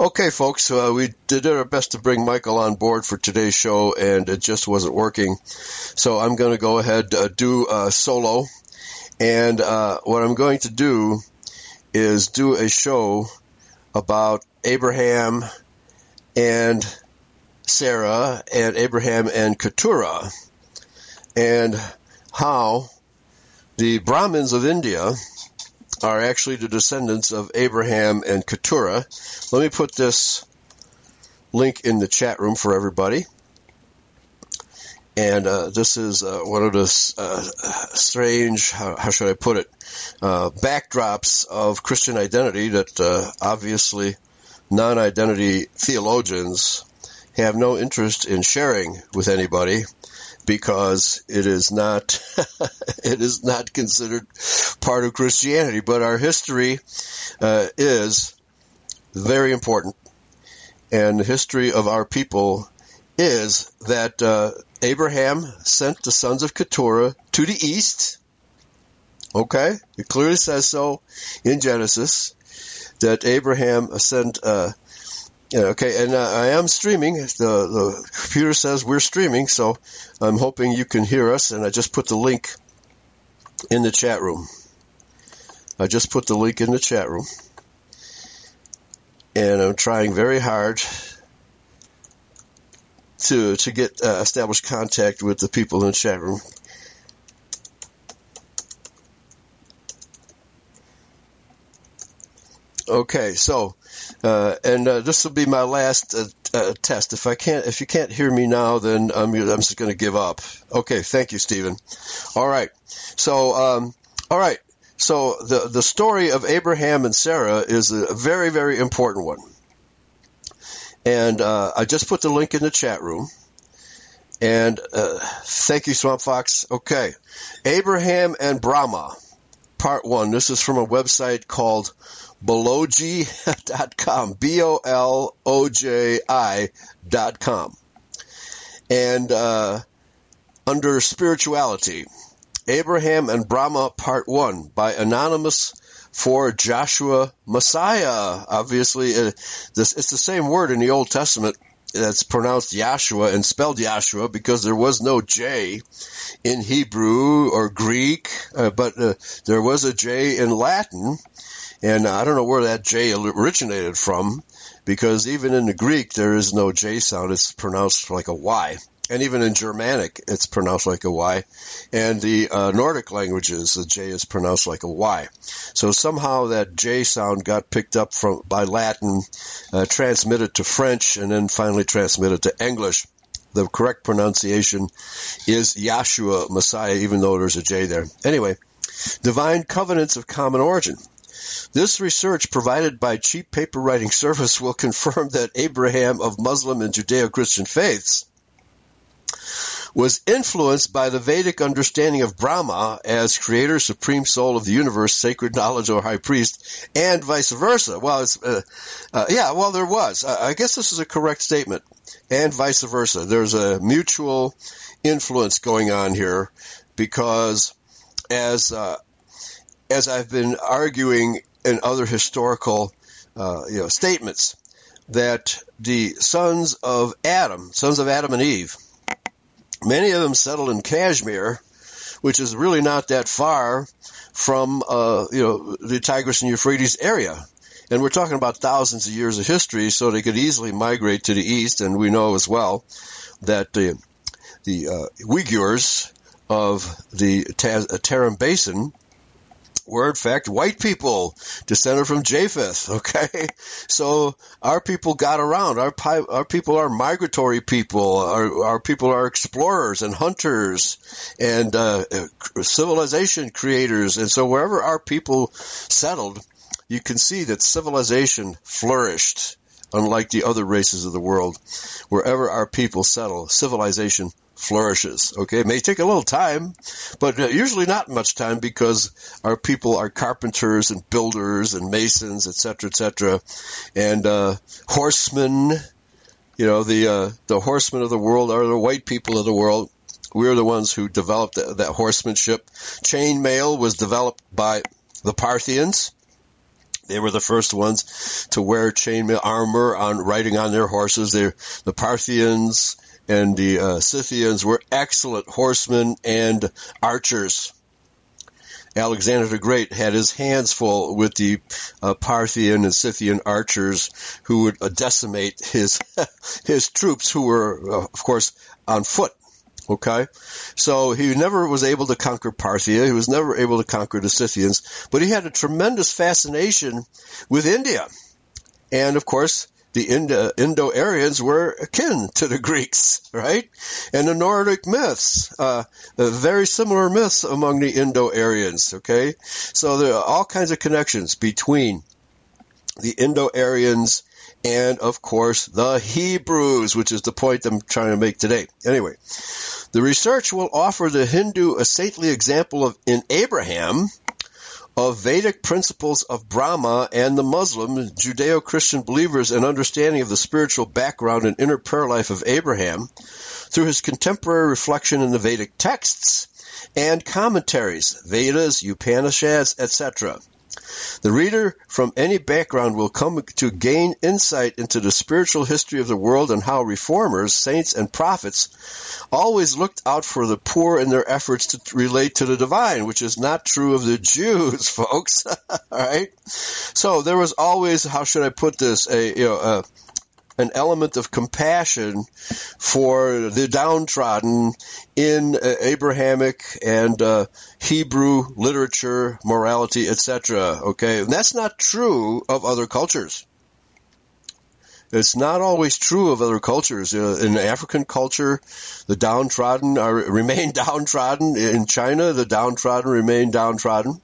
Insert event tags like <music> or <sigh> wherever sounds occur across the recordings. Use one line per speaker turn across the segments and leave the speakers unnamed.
Okay, folks, uh, we did our best to bring Michael on board for today's show, and it just wasn't working. So I'm going to go ahead uh, do a solo, and uh, what I'm going to do is do a show about Abraham and Sarah and Abraham and Keturah, and how the Brahmins of India are actually the descendants of Abraham and Keturah. Let me put this link in the chat room for everybody. And uh, this is uh, one of the uh, strange, how, how, should I put it, uh, backdrops of Christian identity that uh, obviously non-identity theologians have no interest in sharing with anybody because it is not <laughs> it is not considered part of Christianity. But our history uh, is very important, and the history of our people is that uh, Abraham sent the sons of Keturah to the east. Okay, it clearly says so in Genesis that Abraham sent uh, yeah, okay, and uh, I am streaming. The, the computer says we're streaming, so I'm hoping you can hear us. And I just put the link in the chat room. I just put the link in the chat room, and I'm trying very hard to to get uh, established contact with the people in the chat room. Okay, so uh, and uh, this will be my last uh, uh, test. If I can't, if you can't hear me now, then I'm, I'm just going to give up. Okay, thank you, Stephen. All right. So, um, all right. So the the story of Abraham and Sarah is a very very important one, and uh, I just put the link in the chat room. And uh, thank you, Swamp Fox. Okay, Abraham and Brahma, part one. This is from a website called boloji.com, B-O-L-O-J-I dot com. And, uh, under spirituality, Abraham and Brahma part one by anonymous for Joshua Messiah. Obviously, uh, this, it's the same word in the Old Testament that's pronounced Yahshua and spelled Yahshua because there was no J in Hebrew or Greek, uh, but uh, there was a J in Latin, and I don't know where that J originated from because even in the Greek there is no J sound. It's pronounced like a Y. And even in Germanic, it's pronounced like a Y. And the uh, Nordic languages, the J is pronounced like a Y. So somehow that J sound got picked up from by Latin, uh, transmitted to French, and then finally transmitted to English. The correct pronunciation is Yahshua, Messiah, even though there's a J there. Anyway, divine covenants of common origin. This research provided by Cheap Paper Writing Service will confirm that Abraham of Muslim and Judeo-Christian faiths was influenced by the Vedic understanding of Brahma as creator, supreme soul of the universe, sacred knowledge or high priest, and vice versa. Well, uh, uh, yeah, well, there was. I guess this is a correct statement. And vice versa. There's a mutual influence going on here because as uh, as I've been arguing in other historical uh, you know, statements, that the sons of Adam, sons of Adam and Eve, many of them settled in Kashmir, which is really not that far from uh, you know the Tigris and Euphrates area. And we're talking about thousands of years of history, so they could easily migrate to the east. And we know as well that the the uh, Uyghurs of the Tarim Basin were in fact white people descended from Japheth. <laughs> Okay, so our people got around. Our our people are migratory people. Our our people are explorers and hunters and uh, civilization creators. And so wherever our people settled, you can see that civilization flourished. Unlike the other races of the world, wherever our people settle, civilization flourishes. Okay, it may take a little time, but uh, usually not much time because our people are carpenters and builders and masons, etc., etc., and uh, horsemen. You know, the uh, the horsemen of the world are the white people of the world. We're the ones who developed that, that horsemanship. Chainmail was developed by the Parthians. They were the first ones to wear chainmail armor on riding on their horses. They're, the Parthians and the uh, Scythians were excellent horsemen and archers. Alexander the Great had his hands full with the uh, Parthian and Scythian archers who would uh, decimate his <laughs> his troops, who were, uh, of course, on foot. Okay, so he never was able to conquer Parthia. He was never able to conquer the Scythians, but he had a tremendous fascination with India, and of course, the Indo-Aryans were akin to the Greeks, <laughs> right? And the Nordic myths, uh, very similar myths among the Indo-Aryans, okay? So there are all kinds of connections between the Indo-Aryans and, of course, the Hebrews, which is the point I'm trying to make today. Anyway, the research will offer the Hindu a saintly example of in Abraham – of Vedic principles of Brahma and the Muslim Judeo-Christian believers an understanding of the spiritual background and inner prayer life of Abraham through his contemporary reflection in the Vedic texts and commentaries, Vedas, Upanishads, etc. The reader from any background will come to gain insight into the spiritual history of the world and how reformers, saints, and prophets always looked out for the poor in their efforts to relate to the divine, which is not true of the <laughs> Jews, folks. <laughs> All right. So there was always, how should I put this, a you know a, an element of compassion for the downtrodden in uh, Abrahamic and uh, Hebrew literature, morality, etc. Okay, and that's not true of other cultures. It's not always true of other cultures. Uh, in African culture, the downtrodden are, <laughs> remain downtrodden. In China, the downtrodden remain downtrodden.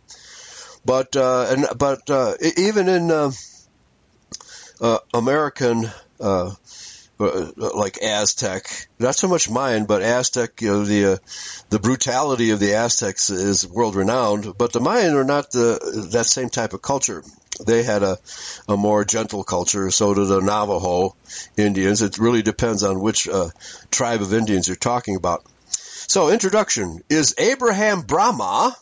But uh, and but uh, even in uh, American uh, uh, like Aztec, not so much Mayan, but Aztec. You know, the uh, the brutality of the Aztecs is world renowned, but the Mayan are not the that same type of culture. They had a a more gentle culture. So did the Navajo Indians. It really depends on which uh, tribe of Indians you're talking about. So, introduction is Abraham Brahma,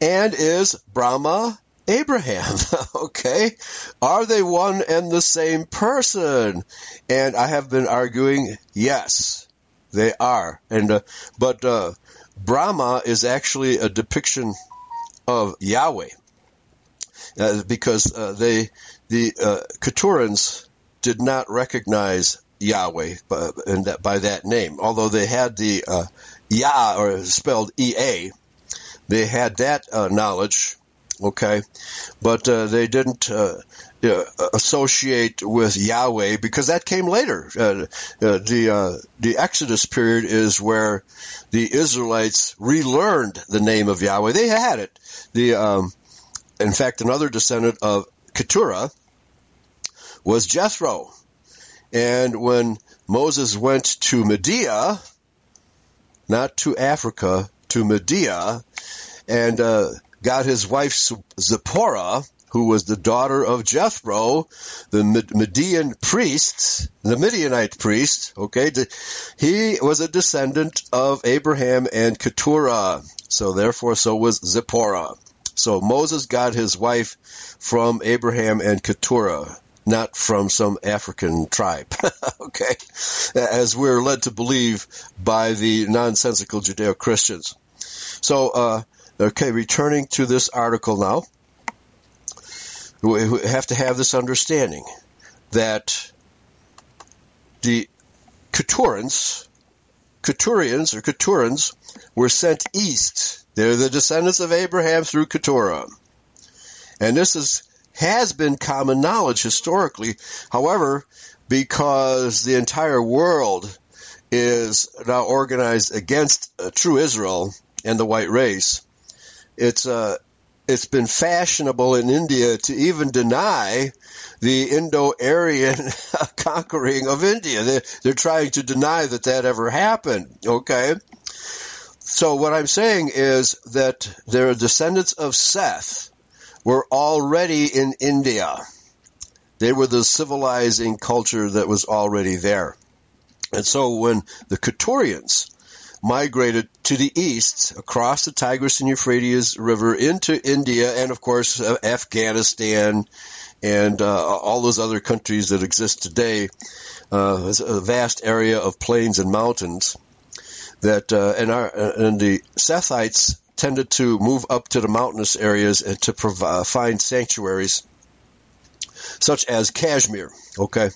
and is Brahma Abraham. <laughs> okay. Are they one and the same person? And I have been arguing, yes, they are. And, uh, but, uh, Brahma is actually a depiction of Yahweh. Uh, because, uh, they, the, uh, Keturans did not recognize Yahweh by, that, by that name. Although they had the, uh, Yah, or spelled E-A, they had that, uh, knowledge okay, but uh, they didn't uh, associate with Yahweh because that came later. Uh, uh the uh, the Exodus period is where the Israelites relearned the name of Yahweh. They had it. The um, in fact, another descendant of Keturah was Jethro, and when Moses went to Media, not to Africa, to Media, and uh, got his wife Zipporah, who was the daughter of Jethro, the Median priest, the Midianite priest, okay, he was a descendant of Abraham and Keturah. So therefore, so was Zipporah. So Moses got his wife from Abraham and Keturah, not from some African tribe. <laughs> okay. As we're led to believe by the nonsensical Judeo-Christians. So, uh, Okay, returning to this article now, we have to have this understanding that the Keturans, Keturians or Keturans were sent east. They're the descendants of Abraham through Keturah. And this is, has been common knowledge historically. However, because the entire world is now organized against uh, true Israel and the white race, it's uh, it's been fashionable in India to even deny the Indo-Aryan <laughs> conquering of India. They're, they're trying to deny that that ever happened. Okay. So what I'm saying is that their descendants of Seth were already in India. They were the civilizing culture that was already there. And so when the Keturians migrated to the east across the Tigris and Euphrates River into India and, of course, uh, Afghanistan and uh, all those other countries that exist today. Uh, it's a vast area of plains and mountains that, uh, and, our, and the Sethites tended to move up to the mountainous areas and to provide, find sanctuaries such as Kashmir. Okay,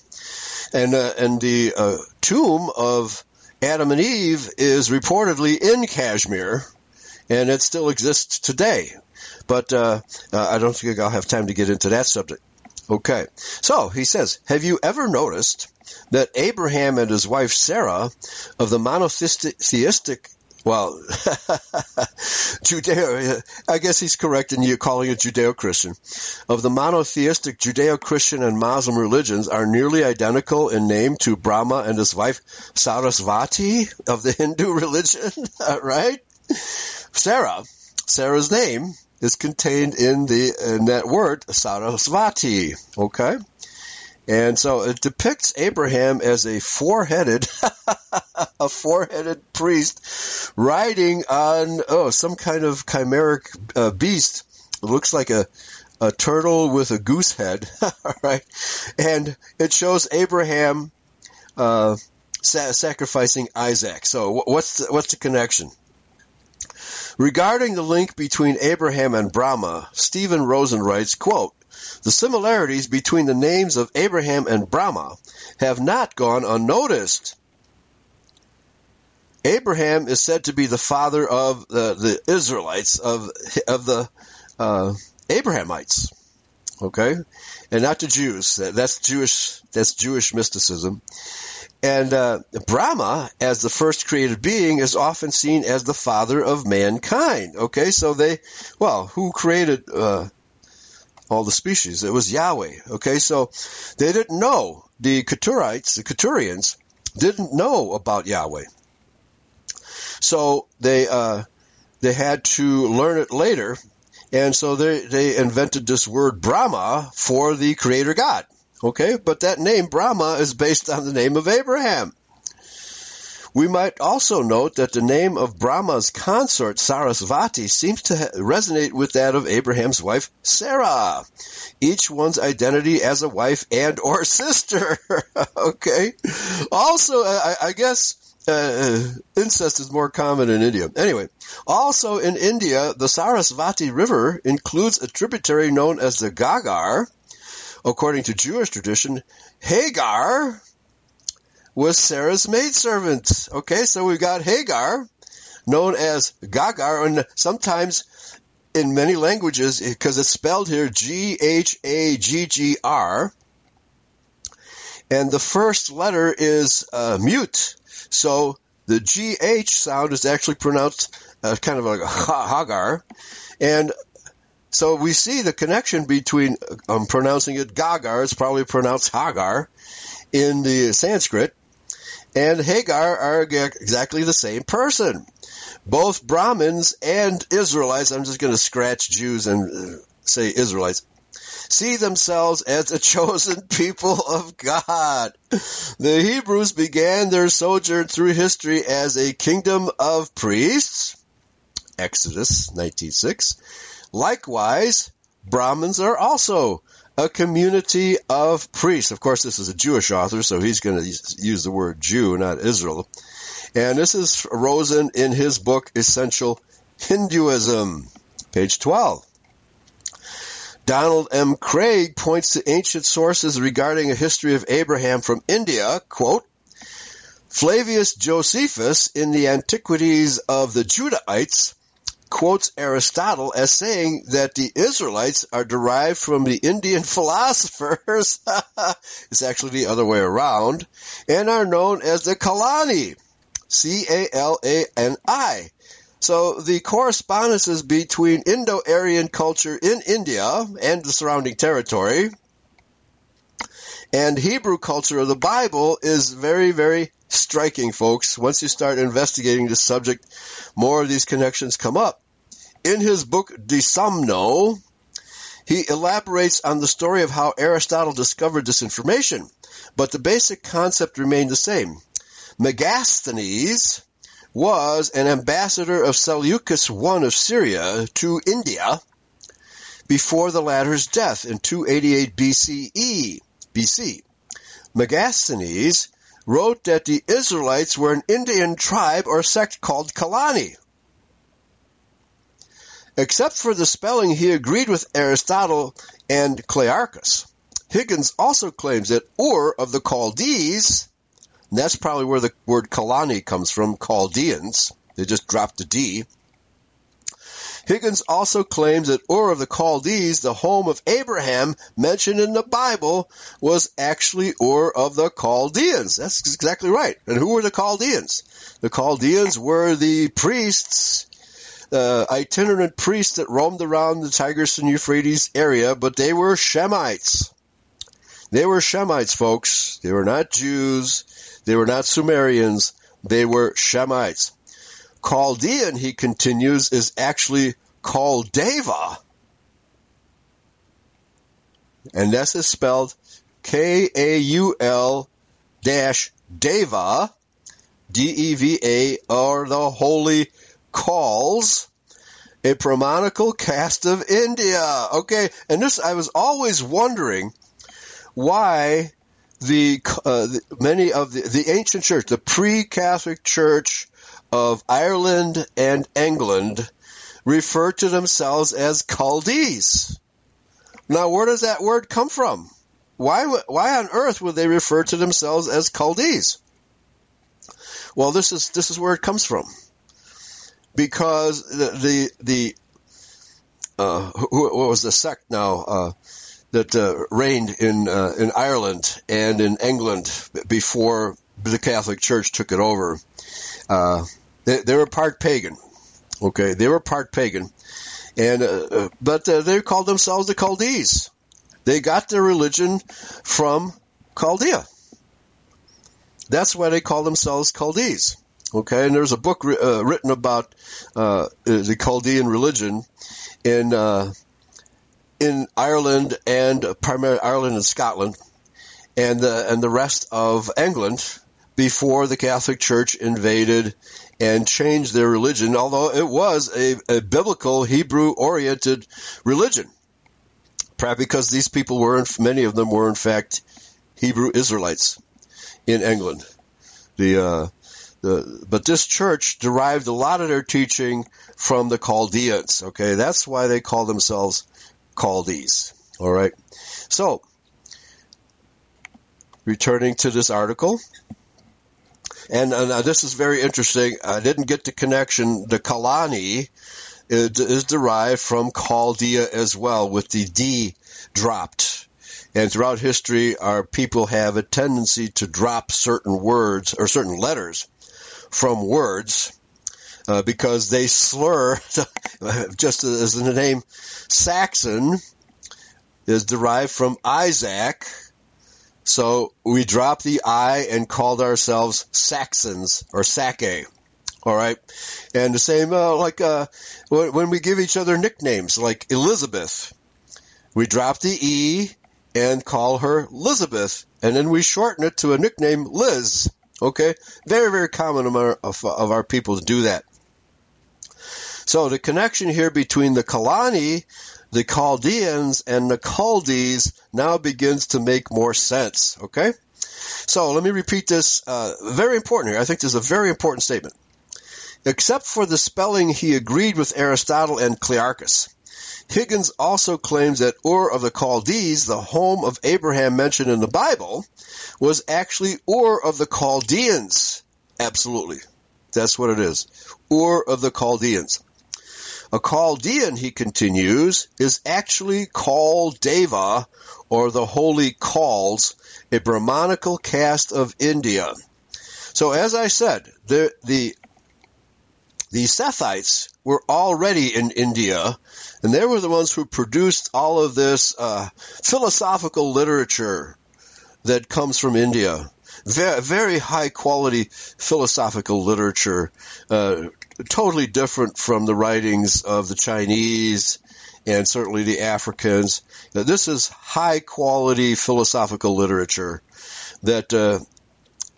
and uh, and the uh, tomb of Adam and Eve is reportedly in Kashmir, and it still exists today. But uh, uh, I don't think I'll have time to get into that subject. Okay, so he says, have you ever noticed that Abraham and his wife Sarah of the monotheistic well, <laughs> Judeo, I guess he's correct in you calling it Judeo-Christian. Of the monotheistic Judeo-Christian and Muslim religions are nearly identical in name to Brahma and his wife Sarasvati of the <laughs> Hindu religion, <laughs> right? Sarah, Sarah's name is contained in the that word Sarasvati, okay? And so it depicts Abraham as a four-headed, <laughs> a four-headed priest riding on, oh, some kind of chimeric uh, beast. It looks like a, a turtle with a goose head, <laughs> right? And it shows Abraham, uh, sa- sacrificing Isaac. So what's the, what's the connection? Regarding the link between Abraham and Brahma, Stephen Rosen writes, quote, the similarities between the names of Abraham and Brahma have not gone unnoticed. Abraham is said to be the father of the, Israelites, of, of the uh, Abrahamites. Okay? And not the Jews. That's Jewish, that's Jewish mysticism. And uh, Brahma, as the first created being, is often seen as the father of mankind. Okay, so they, well, who created uh, all the species. It was Yahweh. Okay, so they didn't know. The Keturites, the Keturians, didn't know about Yahweh. So they uh, they had to learn it later, and so they they invented this word Brahma for the Creator God. Okay, but that name Brahma is based on the name of Abraham. We might also note that the name of Brahma's consort, Sarasvati, seems to resonate with that of Abraham's wife, Sarah. Each one's identity as a wife and or <laughs> sister. <laughs> okay. Also, I, I guess uh, incest is more common in India. Anyway, also in India, the Sarasvati River includes a tributary known as the Ghaggar. According to Jewish tradition, Hagar was Sarah's maidservant. Okay, so we've got Hagar, known as Ghaggar, and sometimes in many languages, because it's spelled here G-H-A-G-G-R, and the first letter is uh, mute. So the GH sound is actually pronounced uh, kind of like Hagar. And so we see the connection between um, pronouncing it Ghaggar, it's probably pronounced Hagar in the Sanskrit, and Hagar are exactly the same person. Both Brahmins and Israelites, I'm just going to scratch Jews and uh, say Israelites, see themselves as a <laughs> chosen people of God. The Hebrews began their sojourn through history as a kingdom of priests. Exodus 19.6. Likewise, Brahmins are also a community of priests. Of course, this is a Jewish author, so he's going to use the word Jew, not Israel. And this is Rosen in his book, Essential Hinduism, page 12. Donald M. Craig points to ancient sources regarding a history of Abraham from India, quote, Flavius Josephus in the Antiquities of the Judahites quotes Aristotle as saying that the Israelites are derived from the Indian <laughs> philosophers. <laughs> it's actually the other way around, and are known as the Calani. C-A-L-A-N-I. So the correspondences between Indo-Aryan culture in India and the surrounding territory and Hebrew culture of the Bible is very, very striking, folks. Once you start investigating this subject, more of these connections come up. In his book De Somno, he elaborates on the story of how Aristotle discovered this information, but the basic concept remained the same. Megasthenes was an ambassador of Seleucus I of Syria to India before the latter's death in 288 BCE. BC. Megasthenes wrote that the Israelites were an Indian tribe or sect called Calani. Except for the spelling, he agreed with Aristotle and Clearchus. Higgins also claims that Ur of the Chaldees, that's probably where the word Kalani comes from, Chaldeans, they just dropped the D. Higgins also claims that Ur of the Chaldees, the home of Abraham mentioned in the Bible, was actually Ur of the Chaldeans. That's exactly right. And who were the Chaldeans? The Chaldeans were the priests uh, itinerant priests that roamed around the Tigris and Euphrates area, but they were Shemites. They were Shemites, folks. They were not Jews. They were not Sumerians. They were Shemites. Chaldean, he continues, is actually Kaul-Deva. And this is spelled K-A-U-L dash Deva, D-E-V-A, or the Holy Kauls a Brahmanical caste of India. Okay, and this I was always wondering why the, uh, the many of the, the ancient church, the pre-Catholic Church of Ireland and England, refer to themselves as Chaldees. Now, where does that word come from? Why, why on earth would they refer to themselves as Chaldees? Well, this is this is where it comes from because the the, the uh, who, what was the sect now uh, that uh, reigned in uh, in Ireland and in England before the Catholic Church took it over. Uh, they, they, were part pagan. Okay, they were part pagan, and uh, but they called themselves the Chaldees. They got their religion from Chaldea. That's why they call themselves Chaldees. Okay, and there's a book uh, written about uh, the Chaldean religion in uh, in Ireland and primarily Ireland and Scotland, and the and the rest of England before the Catholic Church invaded and changed their religion. Although it was a, a biblical Hebrew oriented religion, perhaps because these people were many of them were in fact Hebrew Israelites in England. The uh, the, but this church derived a lot of their teaching from the Chaldeans. Okay, that's why they call themselves Chaldees. All right. So, returning to this article, and uh, this is very interesting. I didn't get the connection. The Calani is, is derived from Chaldea as well, with the D dropped. And throughout history, our people have a tendency to drop certain words or certain letters from words uh, because they slur, <laughs> just as in the name Saxon is derived from Isaac. So we dropped the I and called ourselves Saxons or Sake. All right. And the same, uh, like, uh, when we give each other nicknames, like Elizabeth, we drop the E and call her Elizabeth. And then we shorten it to a nickname Liz. Okay? Very, very common among of, of our people to do that. So the connection here between the Calani, the Chaldeans, and the Chaldees now begins to make more sense. Okay? So let me repeat this. Uh, very important here. I think this is a very important statement. Except for the spelling, he agreed with Aristotle and Clearchus. Higgins also claims that Ur of the Chaldees, the home of Abraham mentioned in the Bible, was actually Ur of the Chaldeans. Absolutely. That's what it is. Ur of the Chaldeans. A Chaldean, he continues, is actually called Deva, or the Holy Kauls, a Brahmanical caste of India. So as I said, the, the, the Sethites were already in India, and they were the ones who produced all of this uh, philosophical literature that comes from India. Very, very high quality philosophical literature, uh, totally different from the writings of the Chinese and certainly the Africans. This is high quality philosophical literature that uh,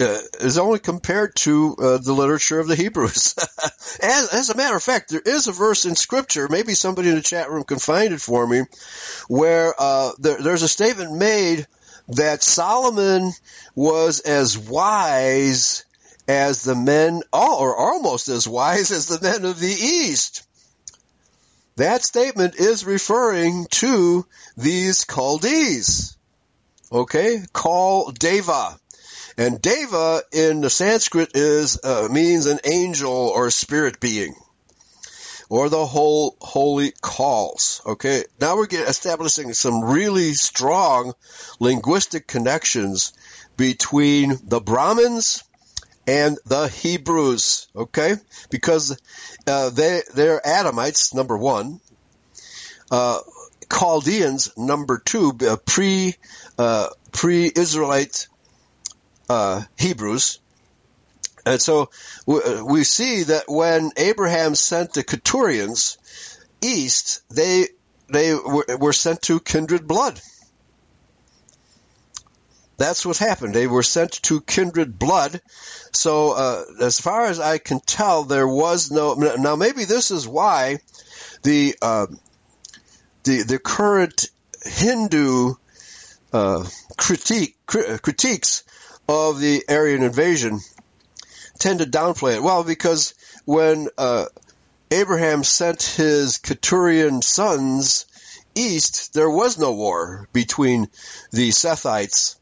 uh, is only compared to uh, the literature of the Hebrews. <laughs> as, as a matter of fact, there is a verse in Scripture, maybe somebody in the chat room can find it for me, where uh, there, there's a statement made that Solomon was as wise as the men, or almost as wise as the men of the East. That statement is referring to these Chaldees. Okay? Kaul-Deva. And Deva in the Sanskrit is, uh, means an angel or spirit being. Or the whole holy Kauls. Okay? Now we're getting, establishing some really strong linguistic connections between the Brahmins and the Hebrews, okay? Because uh, they they're Adamites, number one. Uh, Chaldeans, number two, uh, pre uh, pre Israelite uh, Hebrews. And so uh, we see that when Abraham sent the Keturans east, they they were sent to kindred blood. That's what happened. They were sent to kindred blood. So, uh, as far as I can tell, there was no. Now, maybe this is why the uh, the the current Hindu uh, critique critiques of the Aryan invasion tend to downplay it. Well, because when uh, Abraham sent his Keturyan sons east, there was no war between the Sethites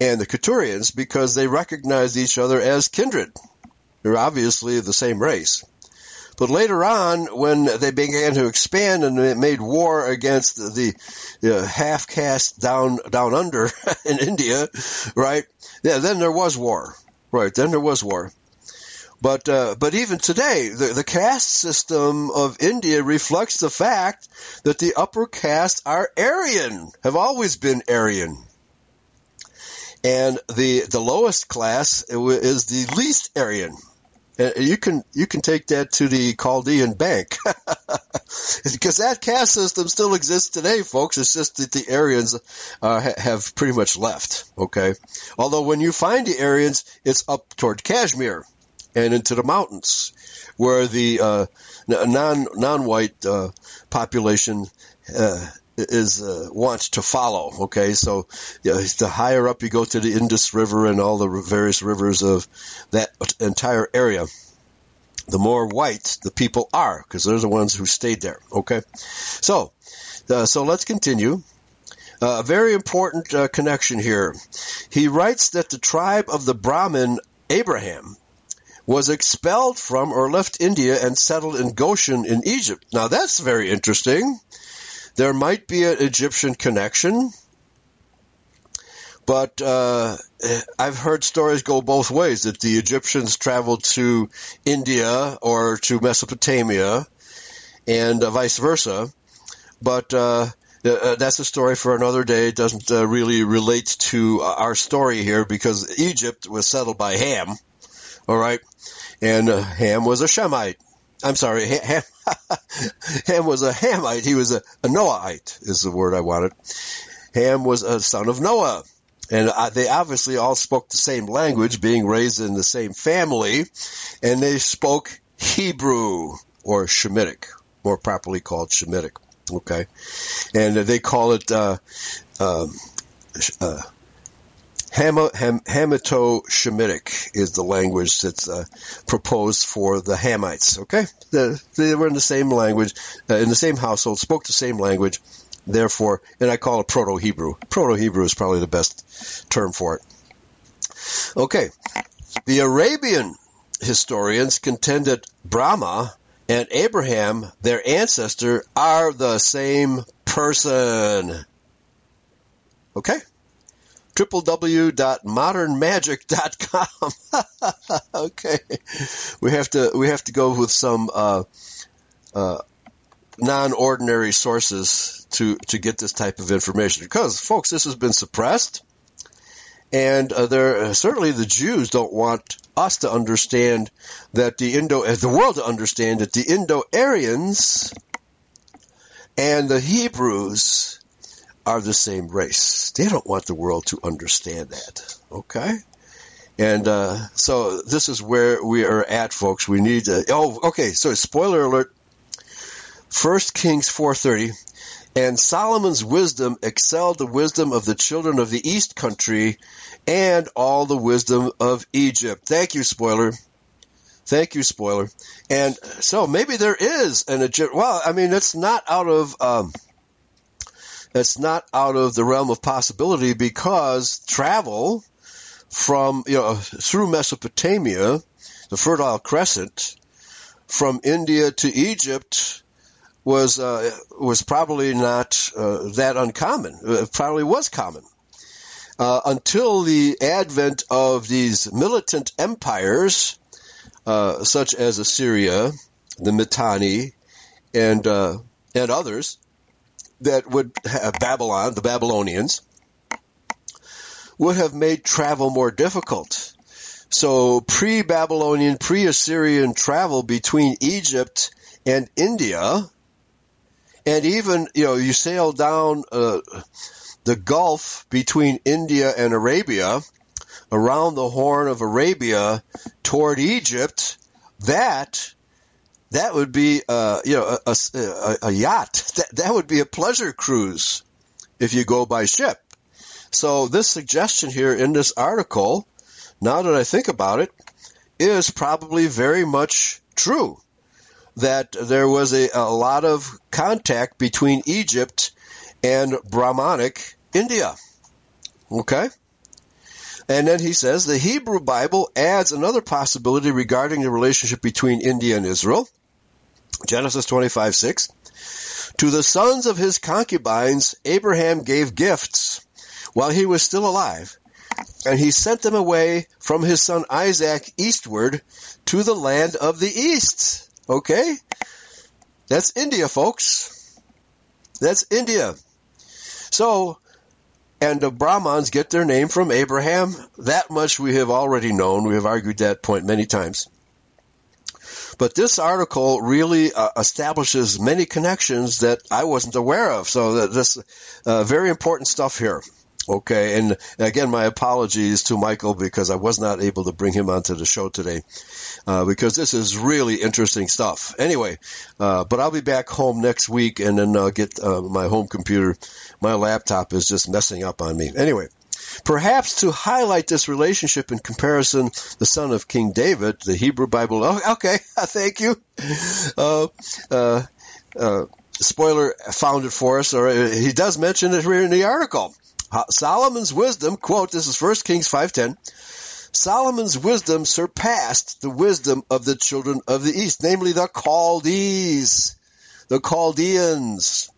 and the Keturans because they recognized each other as kindred. They're obviously the same race. But later on, when they began to expand and it made war against the, the half caste down down under <laughs> in India, right? Yeah, then there was war, right? Then there was war. But uh, but even today, the, the caste system of India reflects the fact that the upper caste are Aryan, have always been Aryan and the the lowest class is the least Aryan. You can you can take that to the Chaldean bank <laughs> because that caste system still exists today, folks. It's just that the Aryans uh, have pretty much left. Okay, although when you find the Aryans, it's up toward Kashmir and into the mountains, where the uh, non non white uh, population uh, is uh, wants to follow. Okay, so you know, the higher up you go to the Indus River and all the various rivers of that entire area, the more white the people are because they're the ones who stayed there. Okay, so uh, so let's continue. Uh, a very important uh, connection here. He writes that the tribe of the Brahmin Abraham was expelled from or left India and settled in Goshen in Egypt. Now that's very interesting there might be an Egyptian connection, but uh, I've heard stories go both ways that the Egyptians traveled to India or to Mesopotamia, and uh, vice versa. But uh, uh that's a story for another day. It doesn't uh, really relate to our story here because Egypt was settled by Ham. All right, and uh, Ham was a Shemite. I'm sorry, Ham, <laughs> Ham was a Hamite. He was a, a Noahite is the word I wanted. Ham was a son of Noah. And uh, they obviously all spoke the same language, being raised in the same family, and they spoke Hebrew or Shemitic, more properly called Shemitic. Okay, and they call it uh, um, uh, Hamito-Shemitic is the language that's uh, proposed for the Hamites. Okay, the, they were in the same language, uh, in the same household, spoke the same language. Therefore, and I call it Proto-Hebrew. Proto-Hebrew is probably the best term for it. Okay, the Arabian historians contend that Brahma and Abraham, their ancestor, are the same person. Okay? www.modernmagic.com. <laughs> okay, we have to we have to go with some uh, uh, non-ordinary sources to to get this type of information. Because, folks, this has been suppressed, and uh, there uh, certainly the Jews don't want us to understand that the Indo uh, the world to understand that the Indo-Aryans and the Hebrews are the same race. They don't want the world to understand that. Okay? And uh, so this is where we are at, folks. We need to. Oh, okay. So spoiler alert. First Kings four thirty, and Solomon's wisdom excelled the wisdom of the children of the East country, and all the wisdom of Egypt. Thank you, spoiler. Thank you, spoiler. And so maybe there is an Egypt. Well, I mean, it's not out of. Um, it's not out of the realm of possibility because travel from you know through Mesopotamia, the Fertile Crescent, from India to Egypt was uh, was probably not uh, that uncommon. It probably was common uh, until the advent of these militant empires, uh, such as Assyria, the Mitanni, and uh, and others that would have Babylon, the Babylonians, would have made travel more difficult. So pre-Babylonian, pre-Assyrian travel between Egypt and India, and even you know you sail down uh, the Gulf between India and Arabia, around the Horn of Arabia toward Egypt. That that would be uh, you know a, a, a yacht. That that would be a pleasure cruise if you go by ship. So this suggestion here in this article, now that I think about it, is probably very much true. That there was a, a lot of contact between Egypt and Brahmanic India. Okay? And then he says the Hebrew Bible adds another possibility regarding the relationship between India and Israel. Genesis 25, 6. To the sons of his concubines, Abraham gave gifts while he was still alive, and he sent them away from his son Isaac eastward to the land of the east. Okay? That's India, folks. That's India. So, and the Brahmans get their name from Abraham. That much we have already known. We have argued that point many times. But this article really uh, establishes many connections that I wasn't aware of. So this uh, very important stuff here. Okay, and again, my apologies to Michael because I was not able to bring him onto the show today uh, because this is really interesting stuff. Anyway, uh, but I'll be back home next week and then I'll get uh, my home computer. My laptop is just messing up on me. Anyway, perhaps to highlight this relationship in comparison, the son of King David, the Hebrew Bible. Oh, okay, <laughs> thank you. Uh, uh, uh, spoiler found it for us, or he does mention it here in the article. Solomon's wisdom, quote, this is 1 Kings 5.10, Solomon's wisdom surpassed the wisdom of the children of the East, namely the Chaldees, the Chaldeans.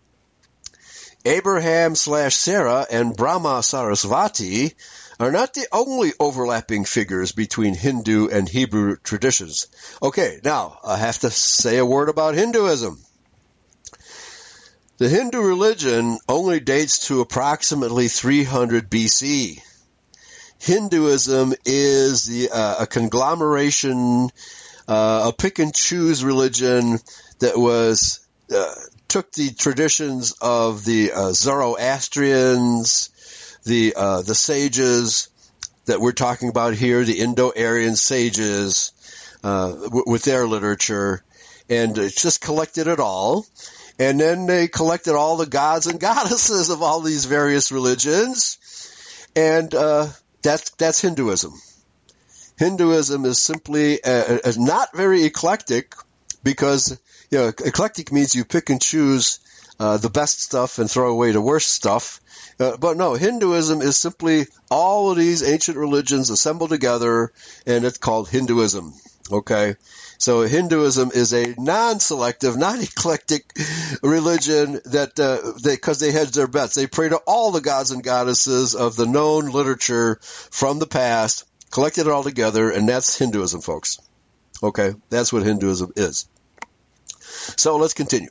Abraham slash Sarah and Brahma Sarasvati are not the only overlapping figures between Hindu and Hebrew traditions. Okay, now I have to say a word about Hinduism. The Hindu religion only dates to approximately 300 BC. Hinduism is the, uh, a conglomeration, uh, a pick and choose religion that was uh, took the traditions of the uh, Zoroastrians, the uh, the sages that we're talking about here, the Indo-Aryan sages, uh, w- with their literature, and just collected it all and then they collected all the gods and <laughs> goddesses of all these various religions. And uh, that's, that's Hinduism. Hinduism is simply uh, uh, not very eclectic because, you know, eclectic means you pick and choose uh, the best stuff and throw away the worst stuff. Uh, but no, Hinduism is simply all of these ancient religions assembled together, and it's called Hinduism. Okay, so Hinduism is a non-selective, non-eclectic religion that uh, they because they hedge their bets. They pray to all the gods and goddesses of the known literature from the past, collected it all together, and that's Hinduism, folks. Okay, that's what Hinduism is. So let's continue.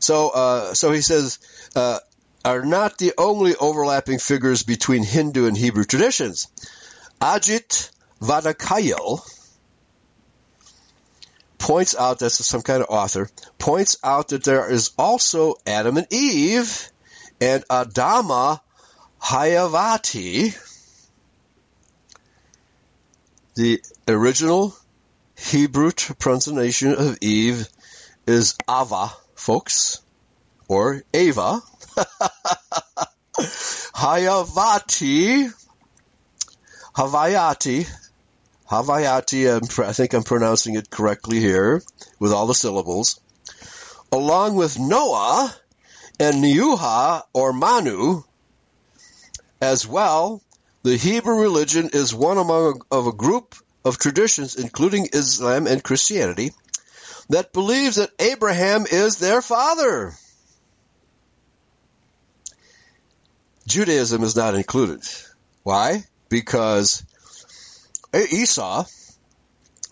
So, uh, so he says, uh, are not the only overlapping figures between Hindu and Hebrew traditions. Ajit Vadakayil, points out, that's some kind of author, points out that there is also Adam and Eve and Adama Hayavati. The original Hebrew pronunciation of Eve is Ava, folks, or Ava. <laughs> Hayavati, Havayati, Havayati, I think I'm pronouncing it correctly here, with all the syllables, along with Noah and Neuha or Manu, as well, the Hebrew religion is one among of a group of traditions, including Islam and Christianity, that believes that Abraham is their father. Judaism is not included. Why? Because Esau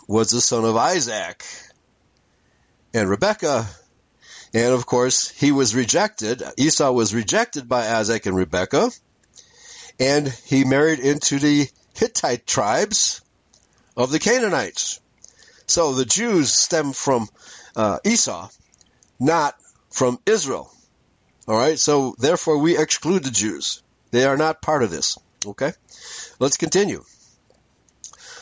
was the son of Isaac and Rebekah. And of course, he was rejected. Esau was rejected by Isaac and Rebekah. And he married into the Hittite tribes of the Canaanites. So the Jews stem from uh, Esau, not from Israel. All right, so therefore we exclude the Jews. They are not part of this. Okay, let's continue.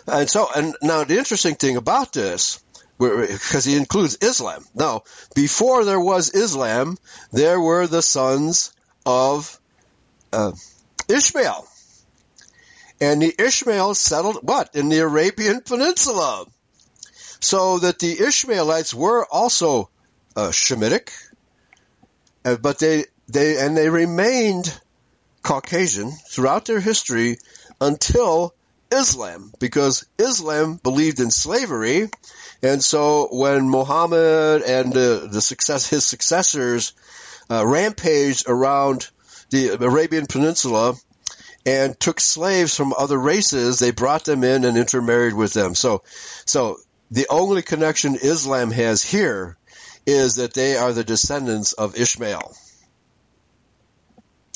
And so, and now the interesting thing about this, because he includes Islam. Now, before there was Islam, there were the sons of uh, Ishmael. And the Ishmael settled what? In the Arabian Peninsula. So that the Ishmaelites were also uh, Shemitic, uh, but they, they, and they remained Caucasian throughout their history until Islam, because Islam believed in slavery, and so when Muhammad and uh, the success, his successors uh, rampaged around the Arabian Peninsula and took slaves from other races, they brought them in and intermarried with them. So, so the only connection Islam has here is that they are the descendants of Ishmael,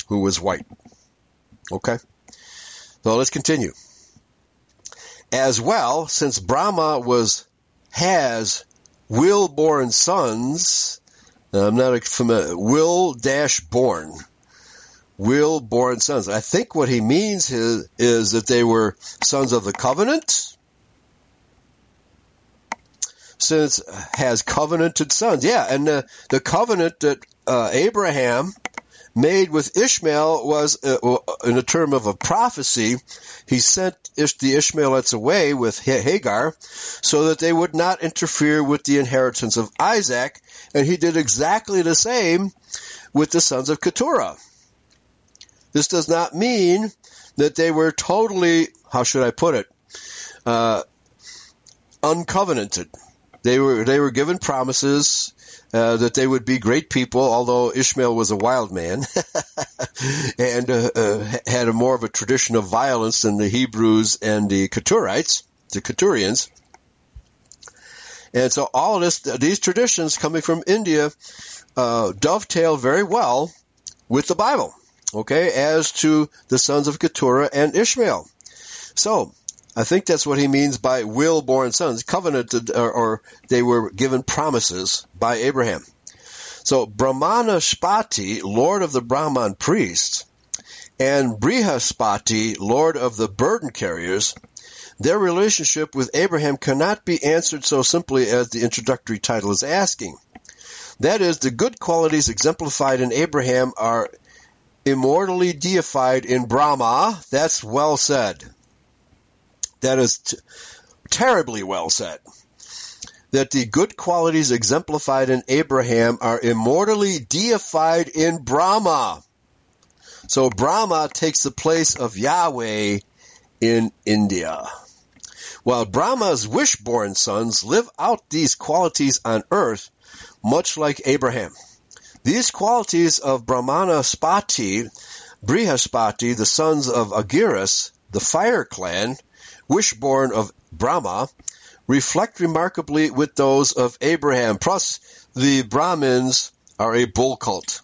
who was white. Okay? So let's continue. As well, since Brahma was, has will-born sons, I'm not familiar, will dash born. will-born sons. I think what he means is, is that they were sons of the covenant, since has covenanted sons. Yeah, and the, the covenant that uh, Abraham made with Ishmael was uh, in a term of a prophecy. He sent the Ishmaelites away with Hagar so that they would not interfere with the inheritance of Isaac, and he did exactly the same with the sons of Keturah. This does not mean that they were totally, how should I put it, uh, uncovenanted. They were they were given promises uh, that they would be great people, although Ishmael was a wild man <laughs> and uh, uh, had a more of a tradition of violence than the Hebrews and the Keturites, the Keturians. And so all of this, these traditions coming from India, uh, dovetail very well with the Bible. Okay, as to the sons of Keturah and Ishmael. So I think that's what he means by will-born sons, covenanted, or, or they were given promises by Abraham. So Brahmanaspati, lord of the Brahman priests, and Brihaspati, lord of the burden carriers, their relationship with Abraham cannot be answered so simply as the introductory title is asking. That is, the good qualities exemplified in Abraham are immortally deified in Brahma. That's well said. That is t- terribly well said. That the good qualities exemplified in Abraham are immortally deified in Brahma. So Brahma takes the place of Yahweh in India. While Brahma's wish-born sons live out these qualities on earth, much like Abraham. These qualities of Brahmanaspati, Brihaspati, the sons of Angiras, the fire clan, Wishborn of Brahma, reflect remarkably with those of Abraham. Plus, the Brahmins are a bull cult.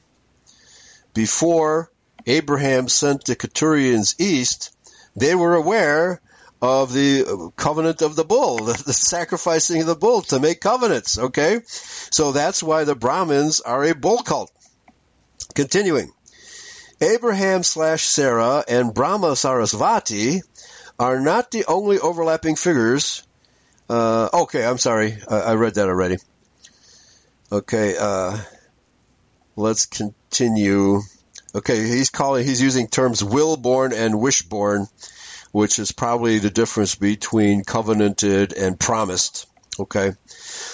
Before Abraham sent the Keturians east, they were aware of the covenant of the bull, <laughs> the, the, sacrificing of the bull to make covenants, okay? So that's why the Brahmins are a bull cult. Continuing. Abraham slash Sarah and Brahma Sarasvati are not the only overlapping figures. Uh, okay, I'm sorry. I, I, read that already. Okay, uh, let's continue. Okay, he's calling, he's using terms will-born and wish-born, which is probably the difference between covenanted and promised. Okay.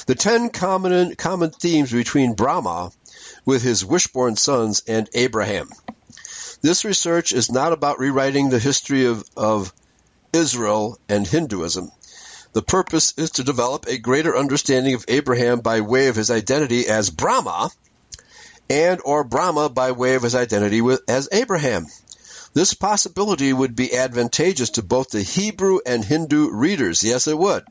The ten common, common themes between Brahma with his wish-born sons and Abraham. This research is not about rewriting the history of, of Israel and Hinduism. The purpose is to develop a greater understanding of Abraham by way of his identity as Brahma and or Brahma by way of his identity with, as Abraham. This possibility would be advantageous to both the Hebrew and Hindu readers. Yes, it would.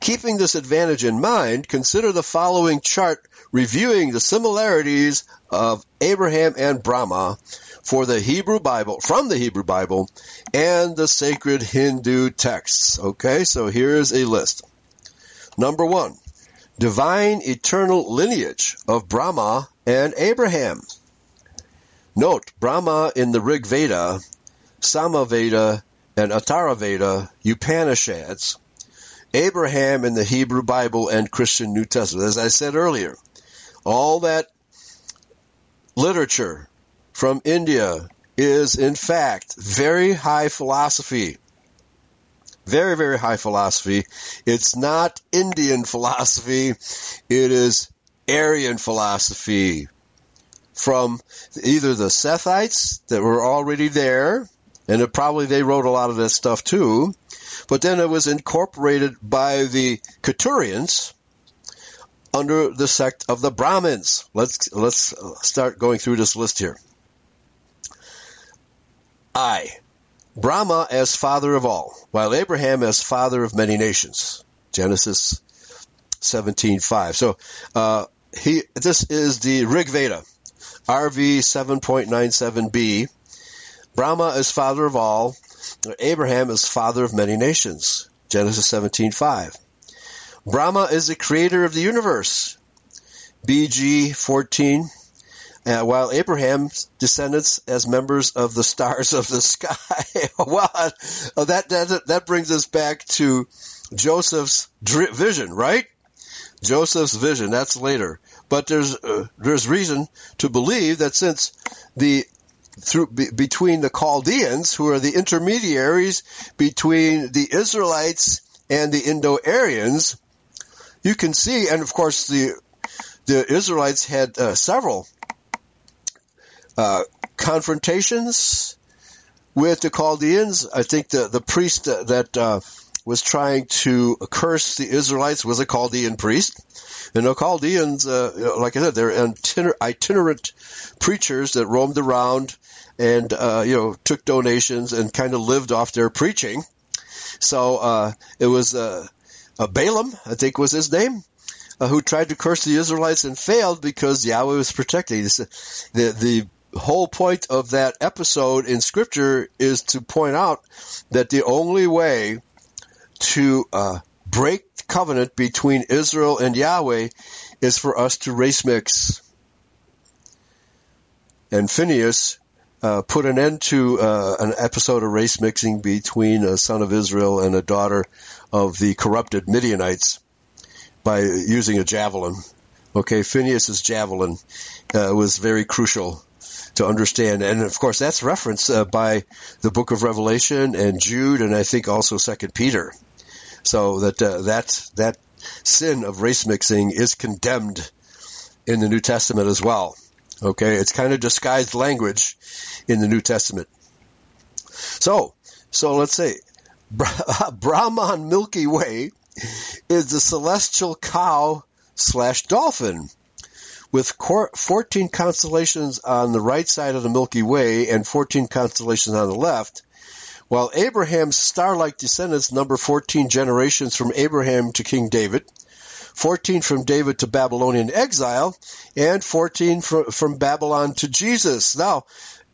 Keeping this advantage in mind, consider the following chart reviewing the similarities of Abraham and Brahma for the Hebrew Bible, from the Hebrew Bible and the sacred Hindu texts. Okay, so here's a list. Number one, divine eternal lineage of Brahma and Abraham. Note, Brahma in the Rig Veda, Samaveda, and Atharvaveda Upanishads, Abraham in the Hebrew Bible and Christian New Testament. As I said earlier, all that literature from India is in fact very high philosophy. Very, very high philosophy. It's not Indian <laughs> philosophy. It is Aryan philosophy from either the Sethites that were already there, and it probably they wrote a lot of that stuff too, but then it was incorporated by the Keturians, under the sect of the Brahmins. Let's let's start going through this list here. I, Brahma as father of all, while Abraham as father of many nations. Genesis 17:5. So uh, he this is the Rig Veda, RV 7.97b. Brahma is father of all, Abraham is father of many nations. Genesis 17:5. Brahma is the creator of the universe. BG 14. Uh, while Abraham's descendants as members of the stars of the sky. <laughs> well, uh, that, that, that brings us back to Joseph's vision, right? Joseph's vision, that's later. But there's, uh, there's reason to believe that since the through be, between the Chaldeans, who are the intermediaries between the Israelites and the Indo-Aryans, you can see, and of course the the Israelites had uh, several uh, confrontations with the Chaldeans. I think the the priest that uh, was trying to curse the Israelites was a Chaldean priest. And the Chaldeans, uh, like I said, they're itinerant preachers that roamed around and uh, you know took donations and kind of lived off their preaching. So uh, it was uh, Balaam, I think was his name, uh, who tried to curse the Israelites and failed because Yahweh was protecting. This, the the whole point of that episode in Scripture is to point out that the only way to uh, break covenant between Israel and Yahweh is for us to race mix. And Phineas uh, put an end to uh, an episode of race mixing between a son of Israel and a daughter of the corrupted Midianites by using a javelin. Okay, Phineas's javelin uh, was very crucial to understand, and of course that's referenced uh, by the Book of Revelation and Jude, and I think also Second Peter. So that uh, that that sin of race mixing is condemned in the New Testament as well. Okay, it's kind of disguised language in the New Testament. So, so let's say <laughs> Brahman Milky Way is the celestial cow slash dolphin with 14 constellations on the right side of the Milky Way and 14 constellations on the left, while Abraham's star-like descendants number 14 generations from Abraham to King David, 14 from David to Babylonian exile, and 14 from, from Babylon to Jesus. Now,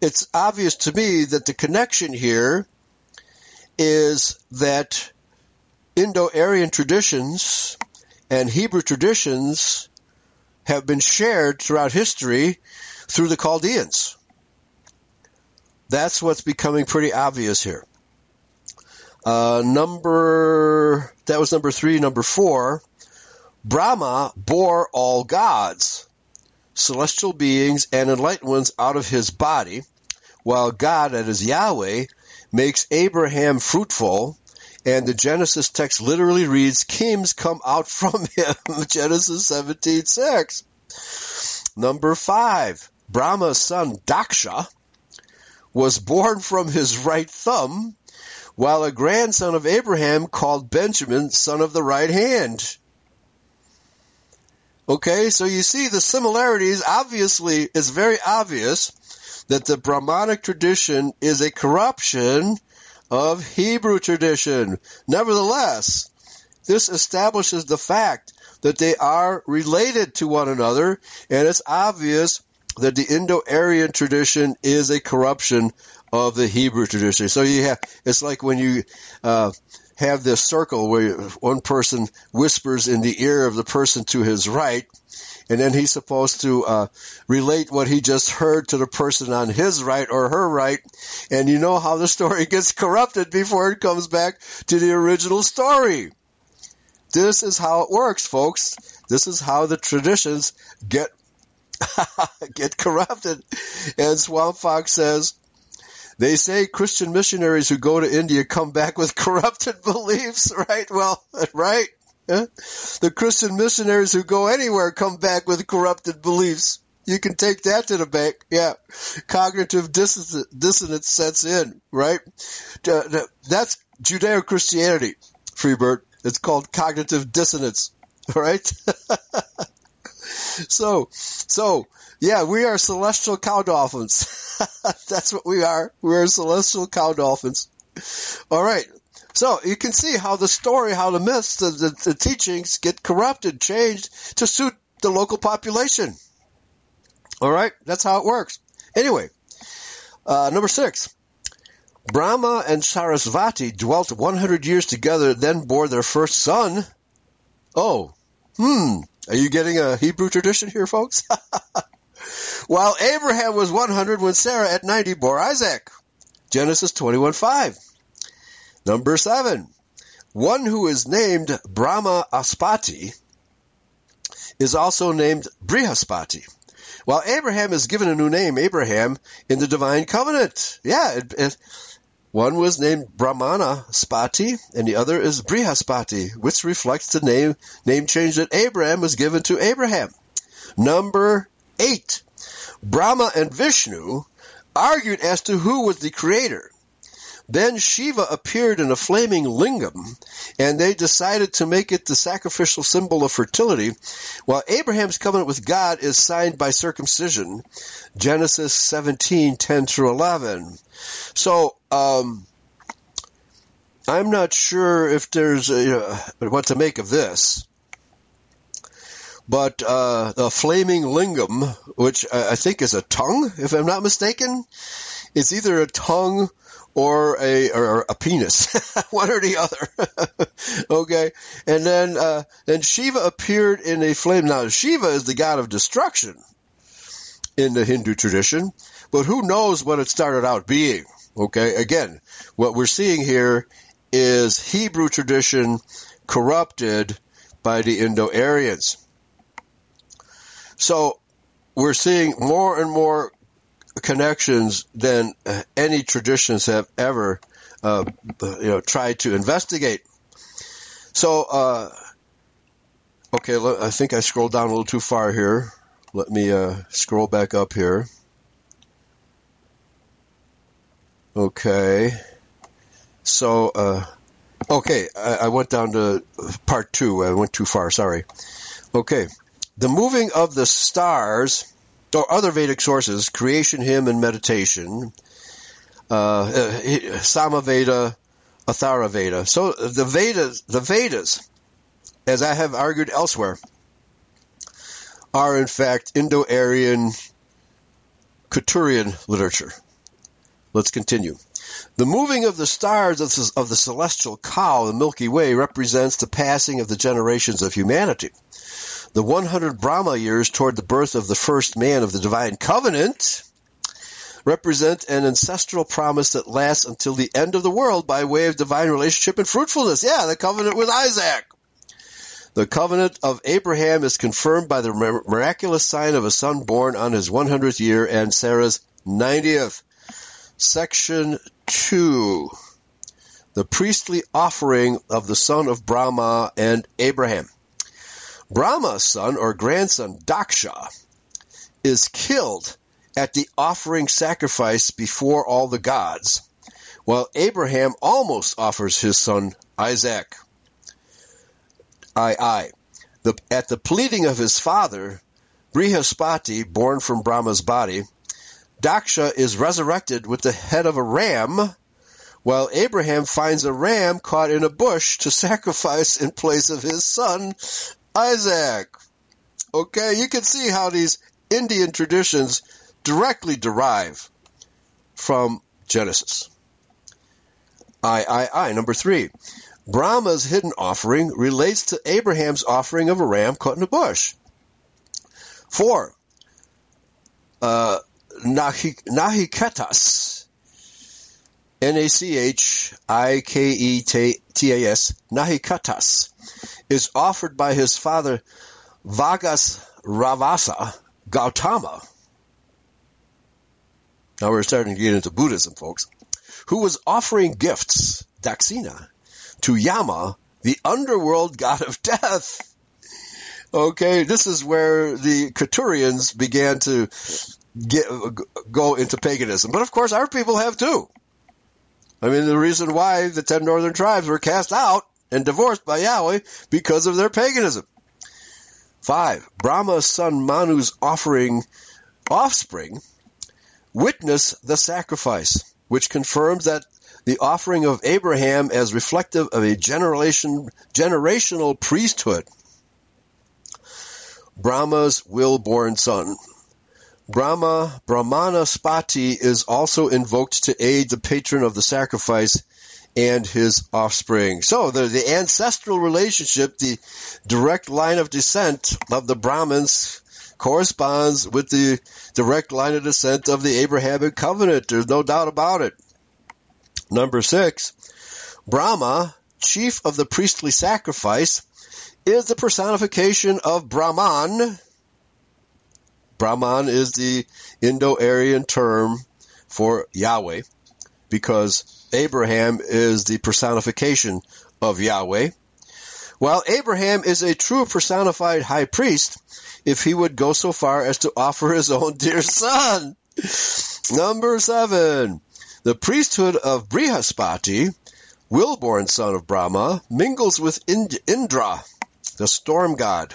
it's obvious to me that the connection here is that Indo-Aryan traditions and Hebrew traditions have been shared throughout history through the Chaldeans. That's what's becoming pretty obvious here. Uh, number that was number three. Number four, Brahma bore all gods, celestial beings, and enlightened ones out of his body, while God, that is Yahweh, makes Abraham fruitful. And the Genesis text literally reads, "Kings come out <laughs> from him." Genesis seventeen six. Number five, Brahma's son Daksha was born from his right thumb, while a grandson of Abraham called Benjamin, son of the right hand. Okay, so you see the similarities. Obviously, it's very obvious that the Brahmanic tradition is a corruption of Hebrew tradition. Nevertheless, this establishes the fact that they are related to one another, and it's obvious that the Indo-Aryan tradition is a corruption of the Hebrew tradition. So you have, it's like when you, uh, have this circle where one person whispers in the ear of the person to his right, and then he's supposed to uh, relate what he just heard to the person on his right or her right, and you know how the story gets corrupted before it comes back to the original story. This is how it works, folks. This is how the traditions get <laughs> get corrupted. And Swamp Fox says, they say Christian missionaries who go to India come back with <laughs> corrupted beliefs, right? Well, <laughs> right? The Christian missionaries who go anywhere come back with corrupted beliefs. You can take that to the bank. Yeah. Cognitive dissonance sets in, right? Uh, uh, that's Judeo-Christianity, Freebird. It's called cognitive dissonance, <laughs> right? <laughs> so, so, yeah, we are celestial cow dolphins. <laughs> That's what we are. We are celestial cow dolphins. All right. So you can see how the story, how the myths, the, the, the teachings get corrupted, changed to suit the local population. All right. That's how it works. Anyway, uh, number six. Brahma and Sarasvati dwelt 100 years together, then bore their first son. Oh, hmm. Are you getting a Hebrew tradition here, folks? <laughs> While Abraham was 100 when Sarah at 90 bore Isaac. Genesis 21:5. Number 7. One who is named Brahmanaspati is also named Brihaspati. While Abraham is given a new name, Abraham, in the divine covenant. Yeah, it, it, one was named Brahmanaspati, and the other is Brihaspati, which reflects the name name change that Abraham was given to Abraham. Number eight, Brahma and Vishnu argued as to who was the creator. Then Shiva appeared in a flaming lingam, and they decided to make it the sacrificial symbol of fertility, while Abraham's covenant with God is signed by circumcision. Genesis 17, 10 through 11. So, um, I'm not sure if there's a, uh, what to make of this. But uh, the flaming lingam, which I think is a tongue, if I'm not mistaken, it's either a tongue or a or a penis, <laughs> one or the other. <laughs> okay, and then uh, then Shiva appeared in a flame. Now Shiva is the god of destruction in the Hindu tradition, but who knows what it started out being? Okay, again, what we're seeing here is Hebrew tradition corrupted by the Indo-Aryans. So we're seeing more and more connections than uh, any traditions have ever, uh, you know, tried to investigate. So, uh, okay, I think I scrolled down a little too far here. Let me uh, scroll back up here. Okay. So, uh, okay, I, I went down to part two. I went too far. Sorry. Okay. The moving of the stars or other Vedic sources, creation hymn and meditation, uh, Samaveda, Atharva Veda. So the Vedas, the Vedas, as I have argued elsewhere, are in fact Indo-Aryan Keturian literature. Let's continue. The moving of the stars of the celestial cow, the Milky Way, represents the passing of the generations of humanity the 100 Brahma years toward the birth of the first man of the divine covenant represent an ancestral promise that lasts until the end of the world by way of divine relationship and fruitfulness. Yeah, the covenant with Isaac. The covenant of Abraham is confirmed by the miraculous sign of a son born on his 100th year and Sarah's 90th. Section 2. The priestly offering of the son of Brahma and Abraham. Brahma's son or grandson, Daksha, is killed at the offering sacrifice before all the gods, while Abraham almost offers his son Isaac. I, I. The, at the pleading of his father, Brihaspati, born from Brahma's body, Daksha is resurrected with the head of a ram, while Abraham finds a ram caught in a bush to sacrifice in place of his son, Isaac. Okay, you can see how these Indian traditions directly derive from Genesis. I, I, I. Number three. Brahma's hidden offering relates to Abraham's offering of a ram caught in a bush. Four. Uh, Nachiketas. N-A-C-H-I-K-E-T-A-S. Nachiketas is offered by his father Vagas Ravasa Gautama. Now we're starting to get into Buddhism, folks. Who was offering gifts, Daksina, to Yama, the underworld god of death. Okay, this is where the Keturians began to get, go into paganism. But of course, our people have too. I mean, the reason why the ten northern tribes were cast out and divorced by Yahweh because of their paganism. Five, Brahma's son Manu's offering offspring witness the sacrifice, which confirms that the offering of Abraham as reflective of a generation, generational priesthood. Brahma's will-born son. Brahma, Brahmanaspati is also invoked to aid the patron of the sacrifice and his offspring. So the, the ancestral relationship, the direct line of descent of the Brahmins corresponds with the direct line of descent of the Abrahamic covenant. There's no doubt about it. Number six, Brahma, chief of the priestly sacrifice, is the personification of Brahman, Brahman is the Indo-Aryan term for Yahweh because Abraham is the personification of Yahweh. While Abraham is a true personified high priest, if he would go so far as to offer his own dear son. Number seven, the priesthood of Brihaspati, will-born son of Brahma, mingles with Indra, the storm god,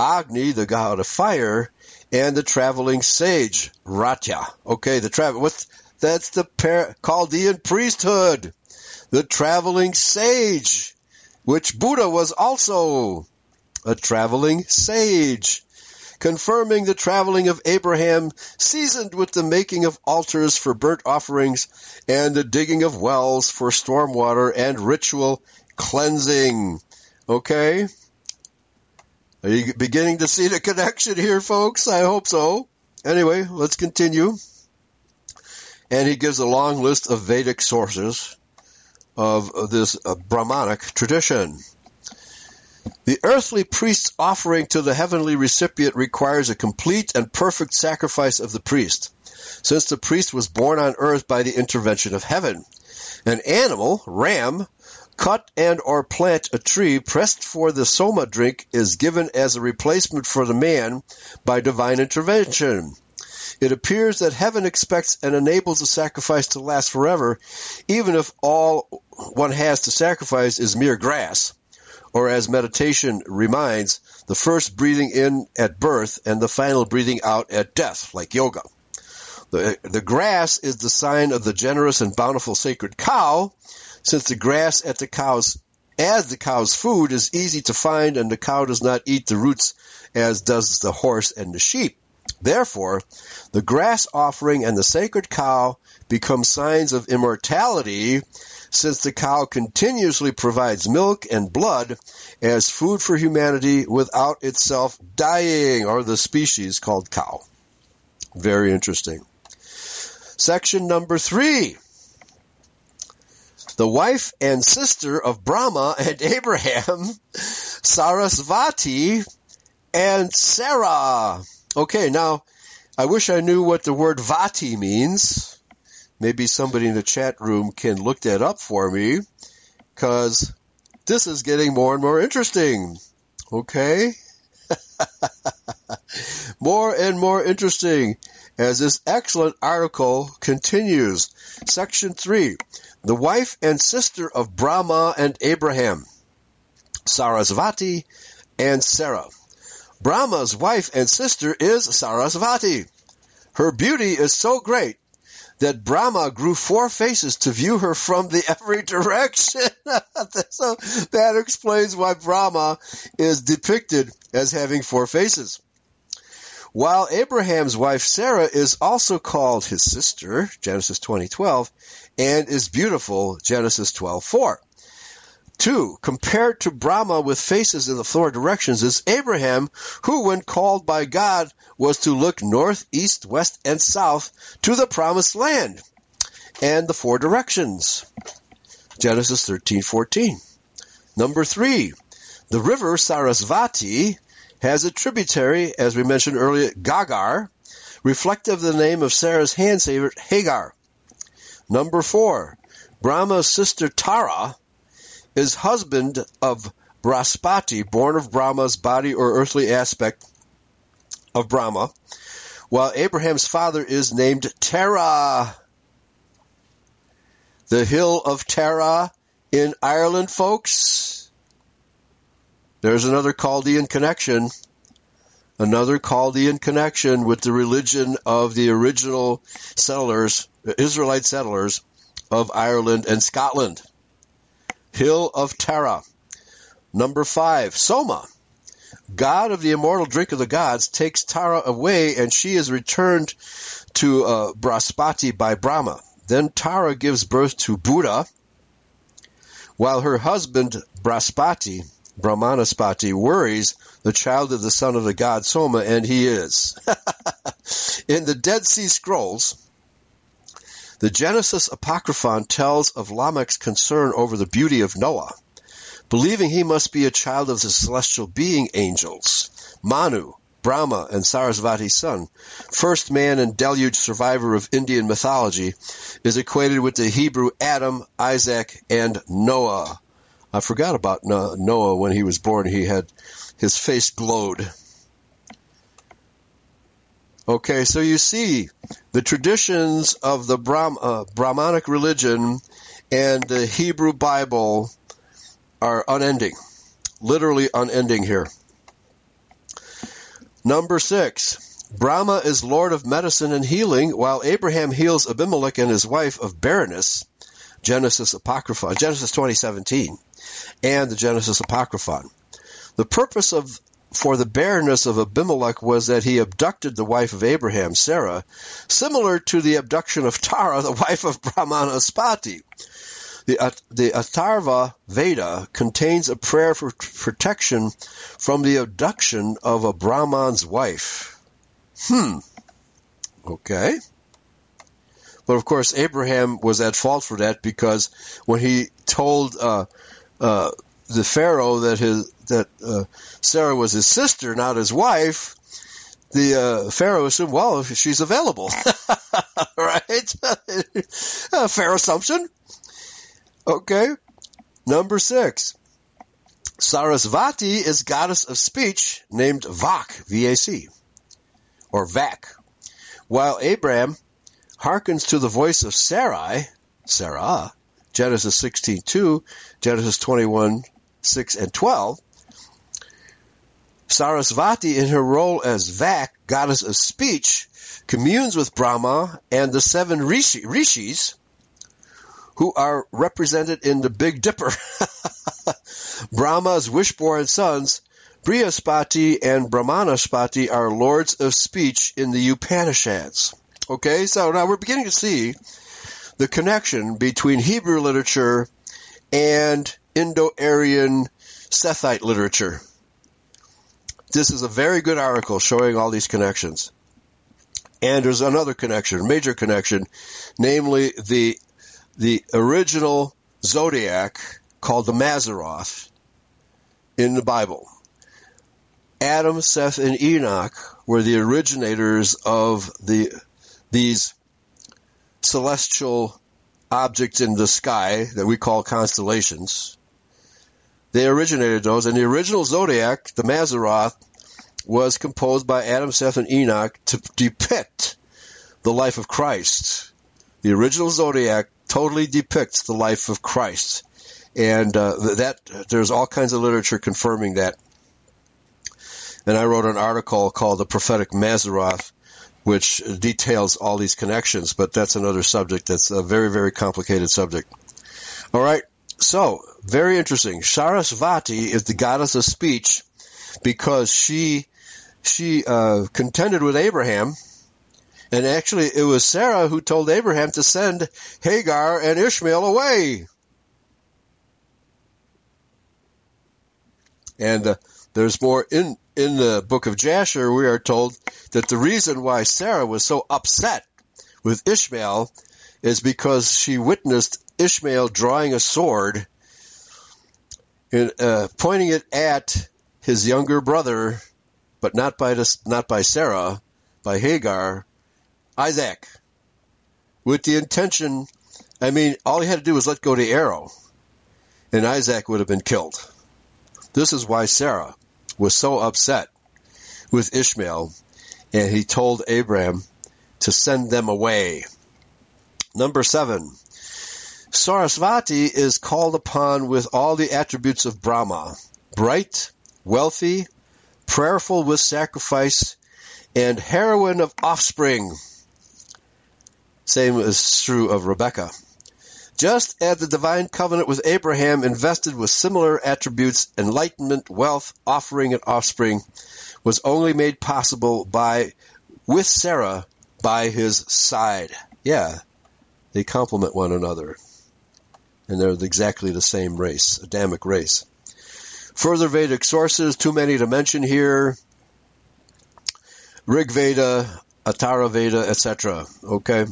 Agni, the god of fire, and the traveling sage, Vratya. Okay, the travel, what's, that's the par- Chaldean priesthood. The traveling sage, which Buddha was also a traveling sage, confirming the traveling of Abraham, seasoned with the making of altars for burnt offerings and the digging of wells for storm water and ritual cleansing. Okay? Are you beginning to see the connection here, folks? I hope so. Anyway, let's continue. And he gives a long list of Vedic sources of this uh, Brahmanic tradition. The earthly priest's offering to the heavenly recipient requires a complete and perfect sacrifice of the priest, since the priest was born on earth by the intervention of heaven. An animal, ram, cut and or plant a tree pressed for the soma drink is given as a replacement for the man by divine intervention. It appears that heaven expects and enables the sacrifice to last forever, even if all one has to sacrifice is mere grass, or as meditation reminds, the first breathing in at birth and the final breathing out at death, like yoga. The, the grass is the sign of the generous and bountiful sacred cow, since the grass at the cow's as the cow's food is easy to find and the cow does not eat the roots as does the horse and the sheep. Therefore, the grass offering and the sacred cow become signs of immortality since the cow continuously provides milk and blood as food for humanity without itself dying, or the species called cow. Very interesting. Section number three. The wife and sister of Brahma and <laughs> Abraham, Sarasvati and Sarah. Okay, now I wish I knew what the word vati means. Maybe somebody in the chat room can look that up for me because this is getting more and more interesting. Okay? <laughs> more and more interesting as this excellent article continues. Section 3. The wife and sister of Brahma and Abraham. Sarasvati and Sarah. Brahma's wife and sister is Sarasvati. Her beauty is so great that Brahma grew four faces to view her from the <laughs> every direction. <laughs> so that explains why Brahma is depicted as having four faces. While Abraham's wife Sarah is also called his sister, Genesis 20:12, and is beautiful, Genesis 12:4. Two, compared to Brahma with faces in the four directions is Abraham, who when called by God was to look north, east, west, and south to the promised land and the four directions. Genesis 13:14. Number 3. The river Sarasvati has a tributary, as we mentioned earlier, Ghaggar, reflective of the name of Sarah's handmaid Hagar. Number 4. Brahma's sister Tara is husband of Brahaspati, born of Brahma's body or earthly aspect of Brahma, while Abraham's father is named Terah. The hill of Tara in Ireland, folks. There's another Chaldean connection. Another Chaldean connection with the religion of the original settlers, Israelite settlers of Ireland and Scotland. Hill of Tara. Number five, Soma. God of the immortal drink of the gods takes Tara away and she is returned to uh, Brahaspati by Brahma. Then Tara gives birth to Buddha, while her husband Brahaspati, Brahmanaspati, worries the child of the son of the god Soma, and he is. <laughs> In the Dead Sea Scrolls, the Genesis Apocryphon tells of Lamech's concern over the beauty of Noah, believing he must be a child of the celestial being angels, Manu, Brahma, and Sarasvati's son. First man and deluge survivor of Indian mythology is equated with the Hebrew Adam, Isaac, and Noah. I forgot about Noah when he was born. He had his face glowed. Okay, so you see the traditions of the Brahm, uh, Brahmanic religion and the Hebrew Bible are unending, literally unending here. Number six, Brahma is Lord of medicine and healing, while Abraham heals Abimelech and his wife of barrenness. Genesis Apocrypha, Genesis 2017, and the Genesis Apocryphon. The purpose of for the barrenness of Abimelech was that he abducted the wife of Abraham, Sarah, similar to the abduction of Tara, the <laughs> wife of Brahmanaspati. The, the Atharva Veda contains a prayer for protection from the abduction of a Brahman's wife. Hmm. Okay. But of course, Abraham was at fault for that because when he told uh, uh, the Pharaoh that his that uh, Sarah was his sister, not his wife, the uh, Pharaoh assumed, well, she's available, <laughs> right? a <laughs> fair assumption. Okay. Number six. Sarasvati is goddess of speech named Vak, V-A-C, or Vak, while Abraham hearkens to the voice of Sarai, Sarah, Genesis 16.2, Genesis 21, 6 and 12, Sarasvati, in her role as Vak, goddess of speech, communes with Brahma and the seven rishi, rishis, who are represented in the Big Dipper. <laughs> Brahma's wishborn sons, Brihaspati and Brahmanaspati, are lords of speech in the Upanishads. Okay, so now we're beginning to see the connection between Hebrew literature and Indo-Aryan Sethite literature. This is a very good article showing all these connections. And there's another connection, major connection, namely the the original zodiac called the Mazzaroth in the Bible. Adam, Seth, and Enoch were the originators of the these celestial objects in the sky that we call constellations. They originated those, and the original zodiac, the Mazzaroth, was composed by Adam, Seth, and Enoch to depict the life of Christ. The original zodiac totally depicts the life of Christ, and uh, that there's all kinds of literature confirming that. And I wrote an article called "The Prophetic Mazzaroth," which details all these connections. But that's another subject. That's a very, very complicated subject. All right. So very interesting. Sarasvati is the goddess of speech because she she uh, contended with Abraham, and actually it was Sarah who told Abraham to send Hagar and Ishmael away. And uh, there's more in in the book of Jasher. We are told that the reason why Sarah was so upset with Ishmael is because she witnessed Ishmael drawing a sword and uh, pointing it at his younger brother but not by not by Sarah, by Hagar, Isaac, with the intention. I mean, all he had to do was let go the arrow, and Isaac would have been killed. This is why Sarah was so upset with Ishmael, and he told Abraham to send them away. Number seven. Sarasvati is called upon with all the attributes of Brahma. Bright, wealthy, prayerful with sacrifice, and heroine of offspring. Same is true of Rebecca. Just as the divine covenant with Abraham invested with similar attributes, enlightenment, wealth, offering, and offspring was only made possible by, with Sarah by his side. Yeah, they complement one another. And they're exactly the same race, Adamic race. Further Vedic sources, too many to mention here. Rig Veda, Atharva Veda, etc. Okay.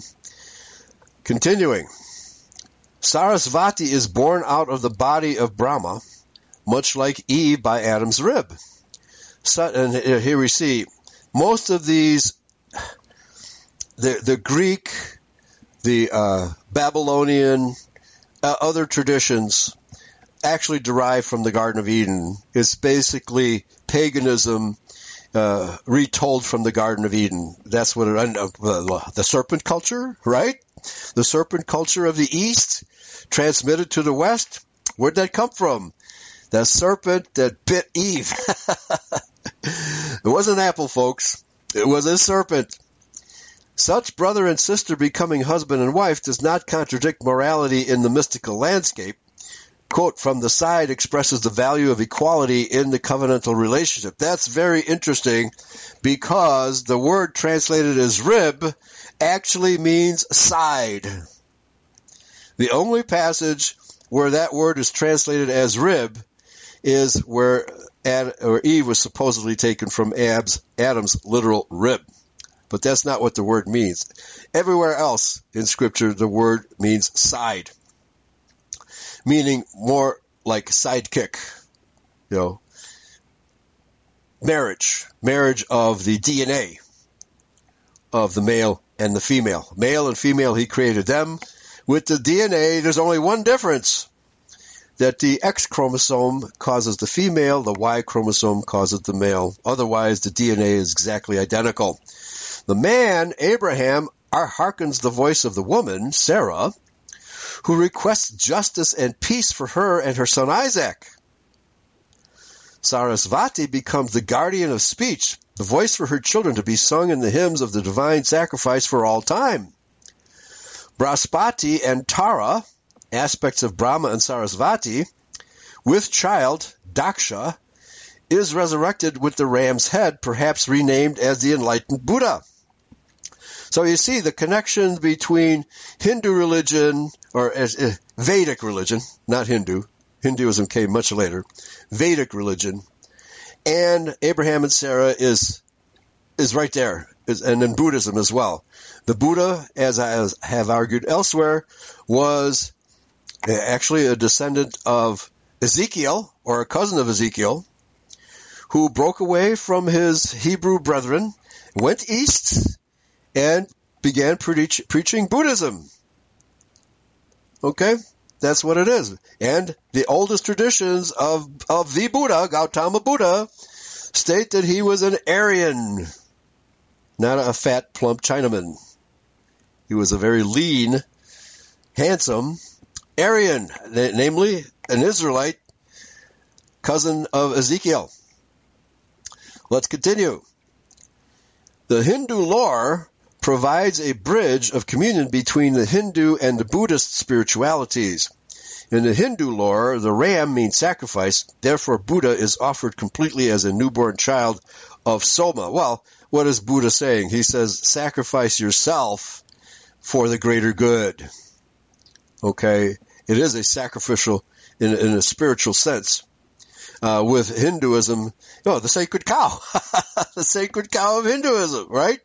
Continuing. Sarasvati is born out of the body of Brahma, much like Eve by Adam's rib. So, and here we see most of these, the, the Greek, the uh, Babylonian, uh, other traditions actually derived from the Garden of Eden. It's basically paganism uh, retold from the Garden of Eden. That's what it, uh, the serpent culture, right? The serpent culture of the East transmitted to the West. Where'd that come from? The serpent that bit Eve. <laughs> it wasn't apple, folks. It was a serpent. Such brother and sister becoming husband and wife does not contradict morality in the mystical landscape quote from the side expresses the value of equality in the covenantal relationship. That's very interesting because the word translated as rib actually means side. The only passage where that word is translated as rib is where Ad, or Eve was supposedly taken from Ab's, Adam's literal rib. But that's not what the word means. Everywhere else in scripture, the word means side meaning more like sidekick, you know, marriage, marriage of the DNA of the male and the female. Male and female, he created them. With the DNA, there's only one difference. That the X chromosome causes the female, the Y chromosome causes the male. Otherwise, the DNA is exactly identical. The man, Abraham, hearkens the voice of the woman, Sarah, who requests justice and peace for her and her son Isaac. Sarasvati becomes the guardian of speech, the voice for her children to be sung in the hymns of the divine sacrifice for all time. Brahaspati and Tara, aspects of Brahma and Sarasvati, with child, Daksha, is resurrected with the ram's head, perhaps renamed as the enlightened Buddha. So you see the connection between Hindu religion, or uh, Vedic religion, not Hindu, Hinduism came much later, Vedic religion, and Abraham and Sarah is is right there, and in Buddhism as well. The Buddha, as I have argued elsewhere, was actually a descendant of Ezekiel, or a cousin of Ezekiel, who broke away from his Hebrew brethren, went east, and began preach, preaching Buddhism. Okay? That's what it is. And the oldest traditions of, of the Buddha, Gautama Buddha, state that he was an Aryan, not a fat, plump Chinaman. He was a very lean, handsome Aryan, namely an Israelite, cousin of Ezekiel. Let's continue. The Hindu lore provides a bridge of communion between the Hindu and the Buddhist spiritualities. In the Hindu lore, the ram means sacrifice, therefore Buddha is offered completely as a newborn child of Soma. Well, what is Buddha saying? He says, sacrifice yourself for the greater good. Okay? It is a sacrificial in, in a spiritual sense. Uh, with Hinduism, oh, the sacred cow, <laughs> the sacred cow of Hinduism, right?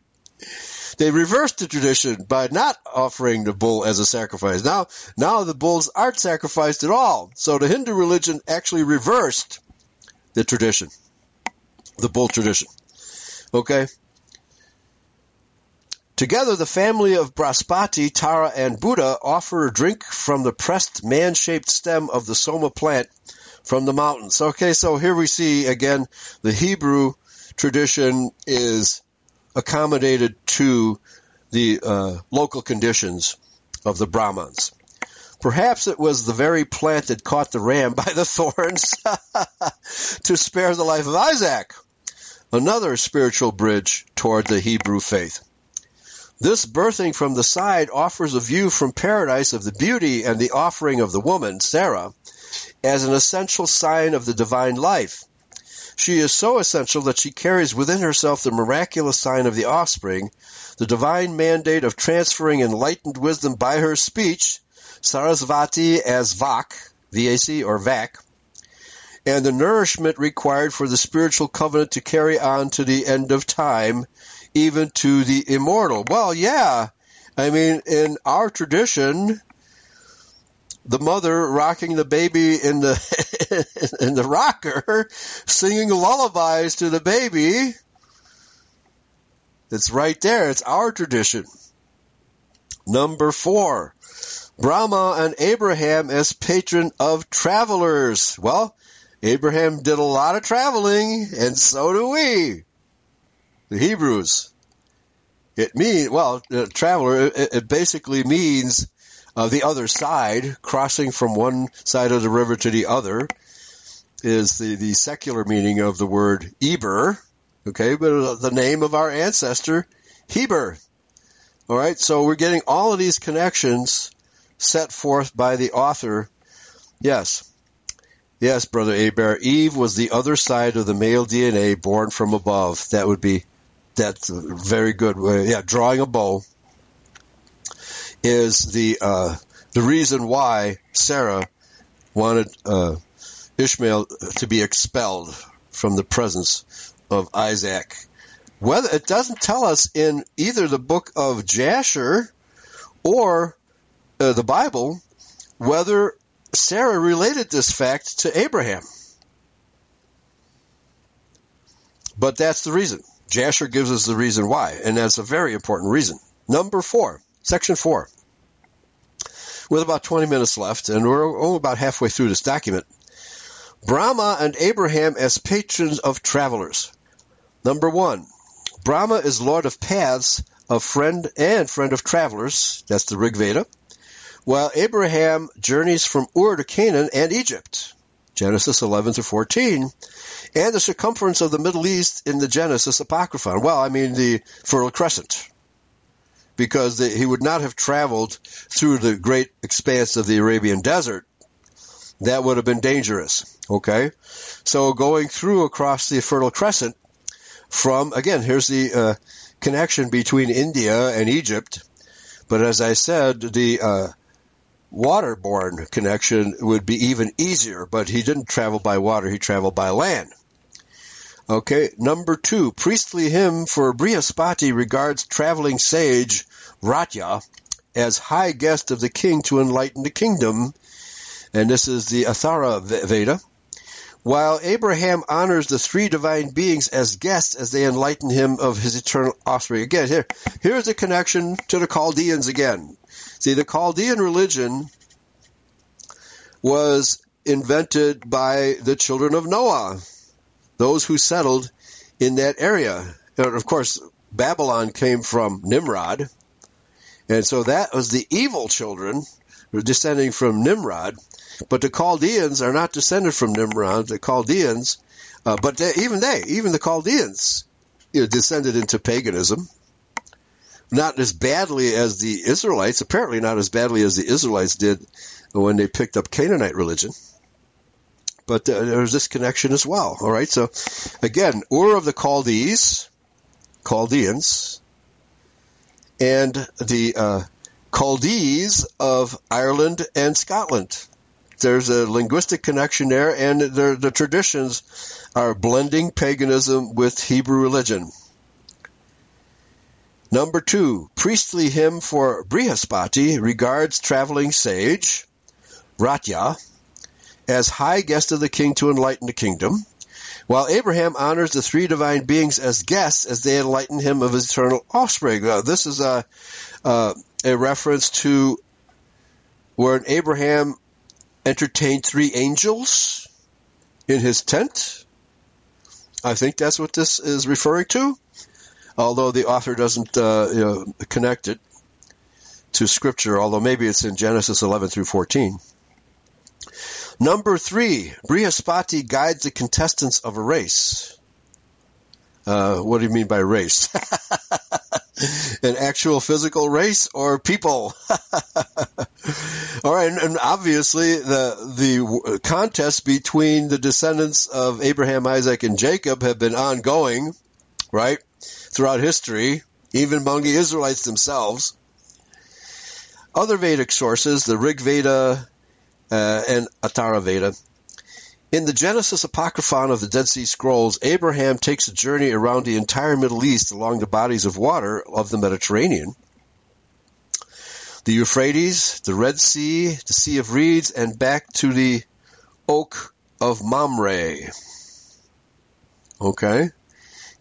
They reversed the tradition by not offering the bull as a sacrifice. Now, now the bulls aren't sacrificed at all. So the Hindu religion actually reversed the tradition, the bull tradition. Okay? Together, the family of Brahaspati, Tara, and Buddha offer a drink from the pressed man-shaped stem of the soma plant from the mountains. Okay, so here we see again the Hebrew tradition is accommodated to the uh, local conditions of the Brahmins. Perhaps it was the very plant that caught the ram by the <laughs> thorns <laughs> to spare the life of Isaac. Another spiritual bridge toward the Hebrew faith. This birthing from the side offers a view from paradise of the beauty and the offering of the woman, Sarah, as an essential sign of the divine life. She is so essential that she carries within herself the miraculous sign of the offspring, the divine mandate of transferring enlightened wisdom by her speech, Sarasvati as Vak, VAC or Vac, and the nourishment required for the spiritual covenant to carry on to the end of time, even to the immortal. Well, yeah. I mean, in our tradition, the mother rocking the baby in the <laughs> <laughs> in the rocker, singing lullabies to the baby. It's right there. It's our tradition. Number four, Brahma and Abraham as patron of travelers. Well, Abraham did a lot of traveling, and so do we, the Hebrews. It means, well, traveler, it, it basically means uh, the other side, crossing from one side of the river to the other, is the, the secular meaning of the word Eber, okay, but the name of our ancestor, Heber. All right, so we're getting all of these connections set forth by the author. Yes, yes, brother Aber. Eve was the other side of the male DNA born from above. That would be that's a very good. way. Yeah, drawing a bow is the uh, the reason why Sarah wanted uh, Ishmael to be expelled from the presence of Isaac. Whether it doesn't tell us in either the book of Jasher or uh, the Bible whether Sarah related this fact to Abraham. But that's the reason. Jasher gives us the reason why, and that's a very important reason. Number four, section four with about 20 minutes left, and we're only about halfway through this document. Brahma and Abraham as patrons of travelers. Number one, Brahma is Lord of paths, of friend and friend of travelers. That's the Rig Veda. While Abraham journeys from Ur to Canaan and Egypt. Genesis 11 to 14. And the circumference of the Middle East in the Genesis Apocryphon. Well, I mean the Fertile Crescent because they, he would not have traveled through the great expanse of the Arabian desert. That would have been dangerous. Okay? So going through across the Fertile Crescent from, again, here's the uh, connection between India and Egypt. But as I said, the uh, waterborne connection would be even easier, but he didn't travel by water, he traveled by land. Okay, number two, priestly hymn for Brihaspati regards traveling sage Vratya as high guest of the king to enlighten the kingdom. And this is the Atharva Veda. While Abraham honors the three divine beings as guests as they enlighten him of his eternal offspring. Again, here, here's a connection to the Chaldeans again. See, the Chaldean religion was invented by the children of Noah, those who settled in that area. And of course, Babylon came from Nimrod, and so that was the evil children descending from Nimrod. But the Chaldeans are not descended from Nimrod. The Chaldeans, uh, but they, even they, even the Chaldeans, you know, descended into paganism. Not as badly as the Israelites, apparently not as badly as the Israelites did when they picked up Canaanite religion. But uh, there's this connection as well. All right. So again, Ur of the Chaldees, Chaldeans, and the uh, Chaldees of Ireland and Scotland. There's a linguistic connection there, and the traditions are blending paganism with Hebrew religion. Number two, priestly hymn for Brihaspati regards traveling sage, Vratya, as high guest of the king to enlighten the kingdom, while Abraham honors the three divine beings as guests as they enlighten him of his eternal offspring. Now, this is a, uh, a reference to where Abraham entertained three angels in his tent. I think that's what this is referring to, although the author doesn't uh, you know, connect it to Scripture, although maybe it's in Genesis 11 through 14. Number three, Brihaspati guides the contestants of a race. Uh, what do you mean by race? <laughs> <laughs> An actual physical race or people? <laughs> All right, and, obviously the the contest between the descendants of Abraham, Isaac, and Jacob have been ongoing, right, throughout history, even among the Israelites themselves. Other Vedic sources, the Rig Veda, uh, and Atharva Veda. In the Genesis Apocryphon of the Dead Sea Scrolls, Abraham takes a journey around the entire Middle East along the bodies of water of the Mediterranean. The Euphrates, the Red Sea, the Sea of Reeds, and back to the Oak of Mamre. Okay?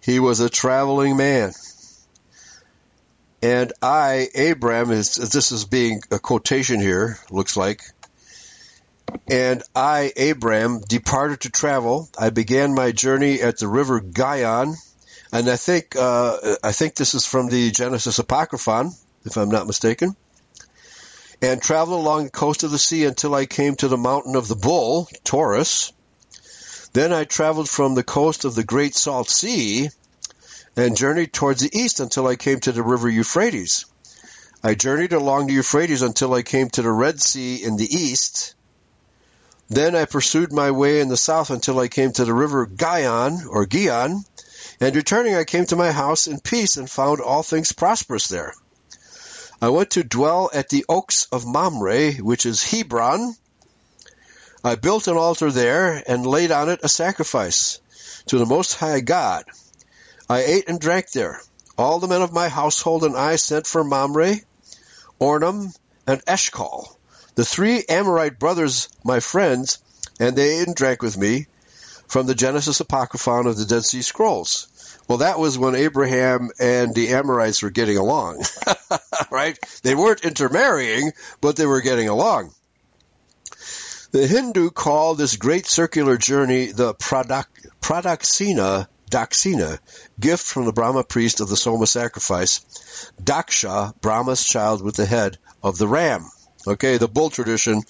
He was a traveling man. And I, Abram, is, this is being a quotation here, looks like, and I, Abram, departed to travel. I began my journey at the river Gihon, and I think uh, I think this is from the Genesis Apocryphon, if I'm not mistaken. And traveled along the coast of the sea until I came to the mountain of the bull, Taurus. Then I traveled from the coast of the Great Salt Sea and journeyed towards the east until I came to the river Euphrates. I journeyed along the Euphrates until I came to the Red Sea in the east then I pursued my way in the south until I came to the river Gihon or Gion, and returning I came to my house in peace and found all things prosperous there. I went to dwell at the oaks of Mamre, which is Hebron. I built an altar there and laid on it a sacrifice to the Most High God. I ate and drank there. All the men of my household and I sent for Mamre, Ornan, and Eshcol the three Amorite brothers, my friends, and they ate and drank with me from the Genesis Apocryphon of the Dead Sea Scrolls. Well, that was when Abraham and the Amorites were getting along, <laughs> right? They weren't intermarrying, but they were getting along. The Hindu call this great circular journey the Pradak, Pradaksina Daksina, gift from the Brahma priest of the Soma sacrifice, Daksha, Brahma's child with the head of the ram. Okay, the bull tradition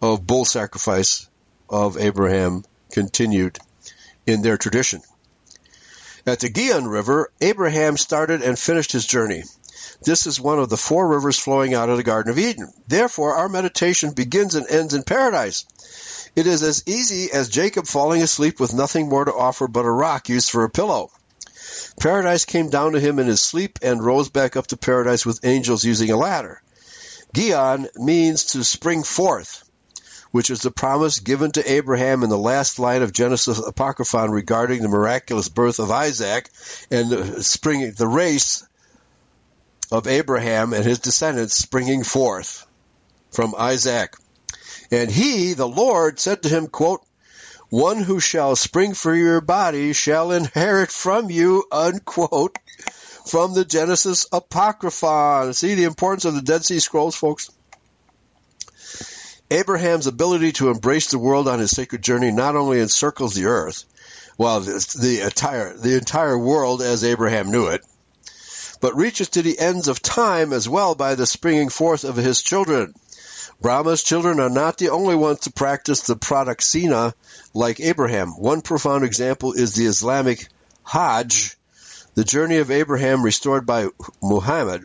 of bull sacrifice of Abraham continued in their tradition. At the Gihon River, Abraham started and finished his journey. This is one of the four rivers flowing out of the Garden of Eden. Therefore, our meditation begins and ends in paradise. It is as easy as Jacob falling asleep with nothing more to offer but a rock used for a pillow. Paradise came down to him in his sleep and rose back up to paradise with angels using a ladder. Gihon means to spring forth. which is the promise given to Abraham in the last line of Genesis Apocryphon regarding the miraculous birth of Isaac and the the race of Abraham and his descendants springing forth from Isaac. And he, the Lord, said to him, quote, one who shall spring for your body shall inherit from you, unquote, from the Genesis Apocryphon. See the importance of the Dead Sea Scrolls, folks? Abraham's ability to embrace the world on his sacred journey not only encircles the earth, well, the entire, the entire world as Abraham knew it, but reaches to the ends of time as well by the springing forth of his children. Brahma's children are not the only ones to practice the pradaksina like Abraham. One profound example is the Islamic Hajj, the journey of Abraham restored by Muhammad,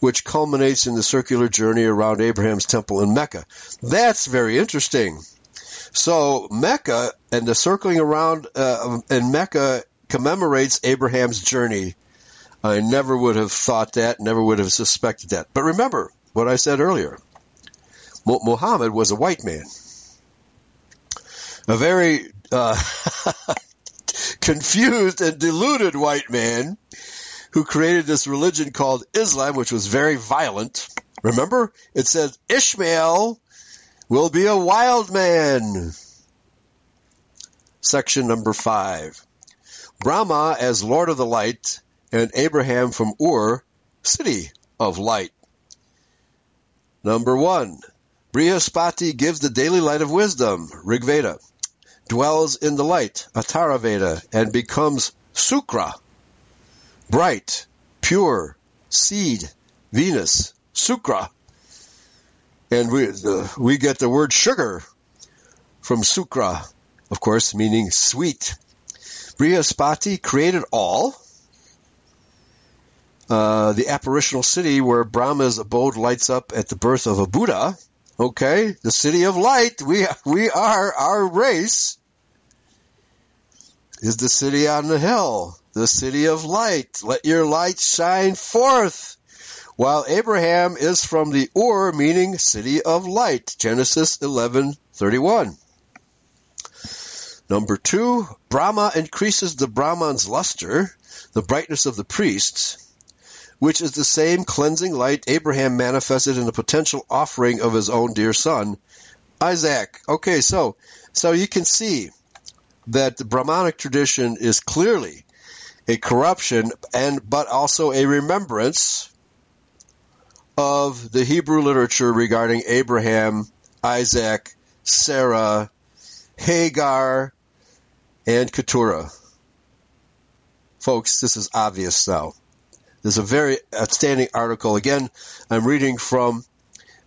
which culminates in the circular journey around Abraham's temple in Mecca. That's very interesting. So Mecca and the circling around uh, in Mecca commemorates Abraham's journey. I never would have thought that, never would have suspected that. But remember what I said earlier. Muhammad was a white man. A very uh, <laughs> confused and deluded white man who created this religion called Islam, which was very violent. Remember, it says Ishmael will be a wild man. Section number five. Brahma as Lord of the Light and Abraham from Ur, city of light. Number one, Brihaspati gives the daily light of wisdom, Rig Veda, dwells in the light, Atharva Veda, and becomes Sukra, bright, pure, seed, Venus, Sukra. And we, we get the word sugar from Sukra, of course, meaning sweet. Brihaspati created all. Uh, the apparitional city where Brahma's abode lights up at the birth of a Buddha Okay, the city of light. We we are our race is the city on the hill, the city of light. Let your light shine forth. While Abraham is from the Ur, meaning city of light. Genesis 11:31. Number two, Brahma increases the Brahman's luster, the brightness of the priests which is the same cleansing light Abraham manifested in the potential offering of his own dear son, Isaac. Okay, so so you can see that the Brahmanic tradition is clearly a corruption and but also a remembrance of the Hebrew literature regarding Abraham, Isaac, Sarah, Hagar, and Keturah. Folks, this is obvious now. There's a very outstanding article. Again, I'm reading from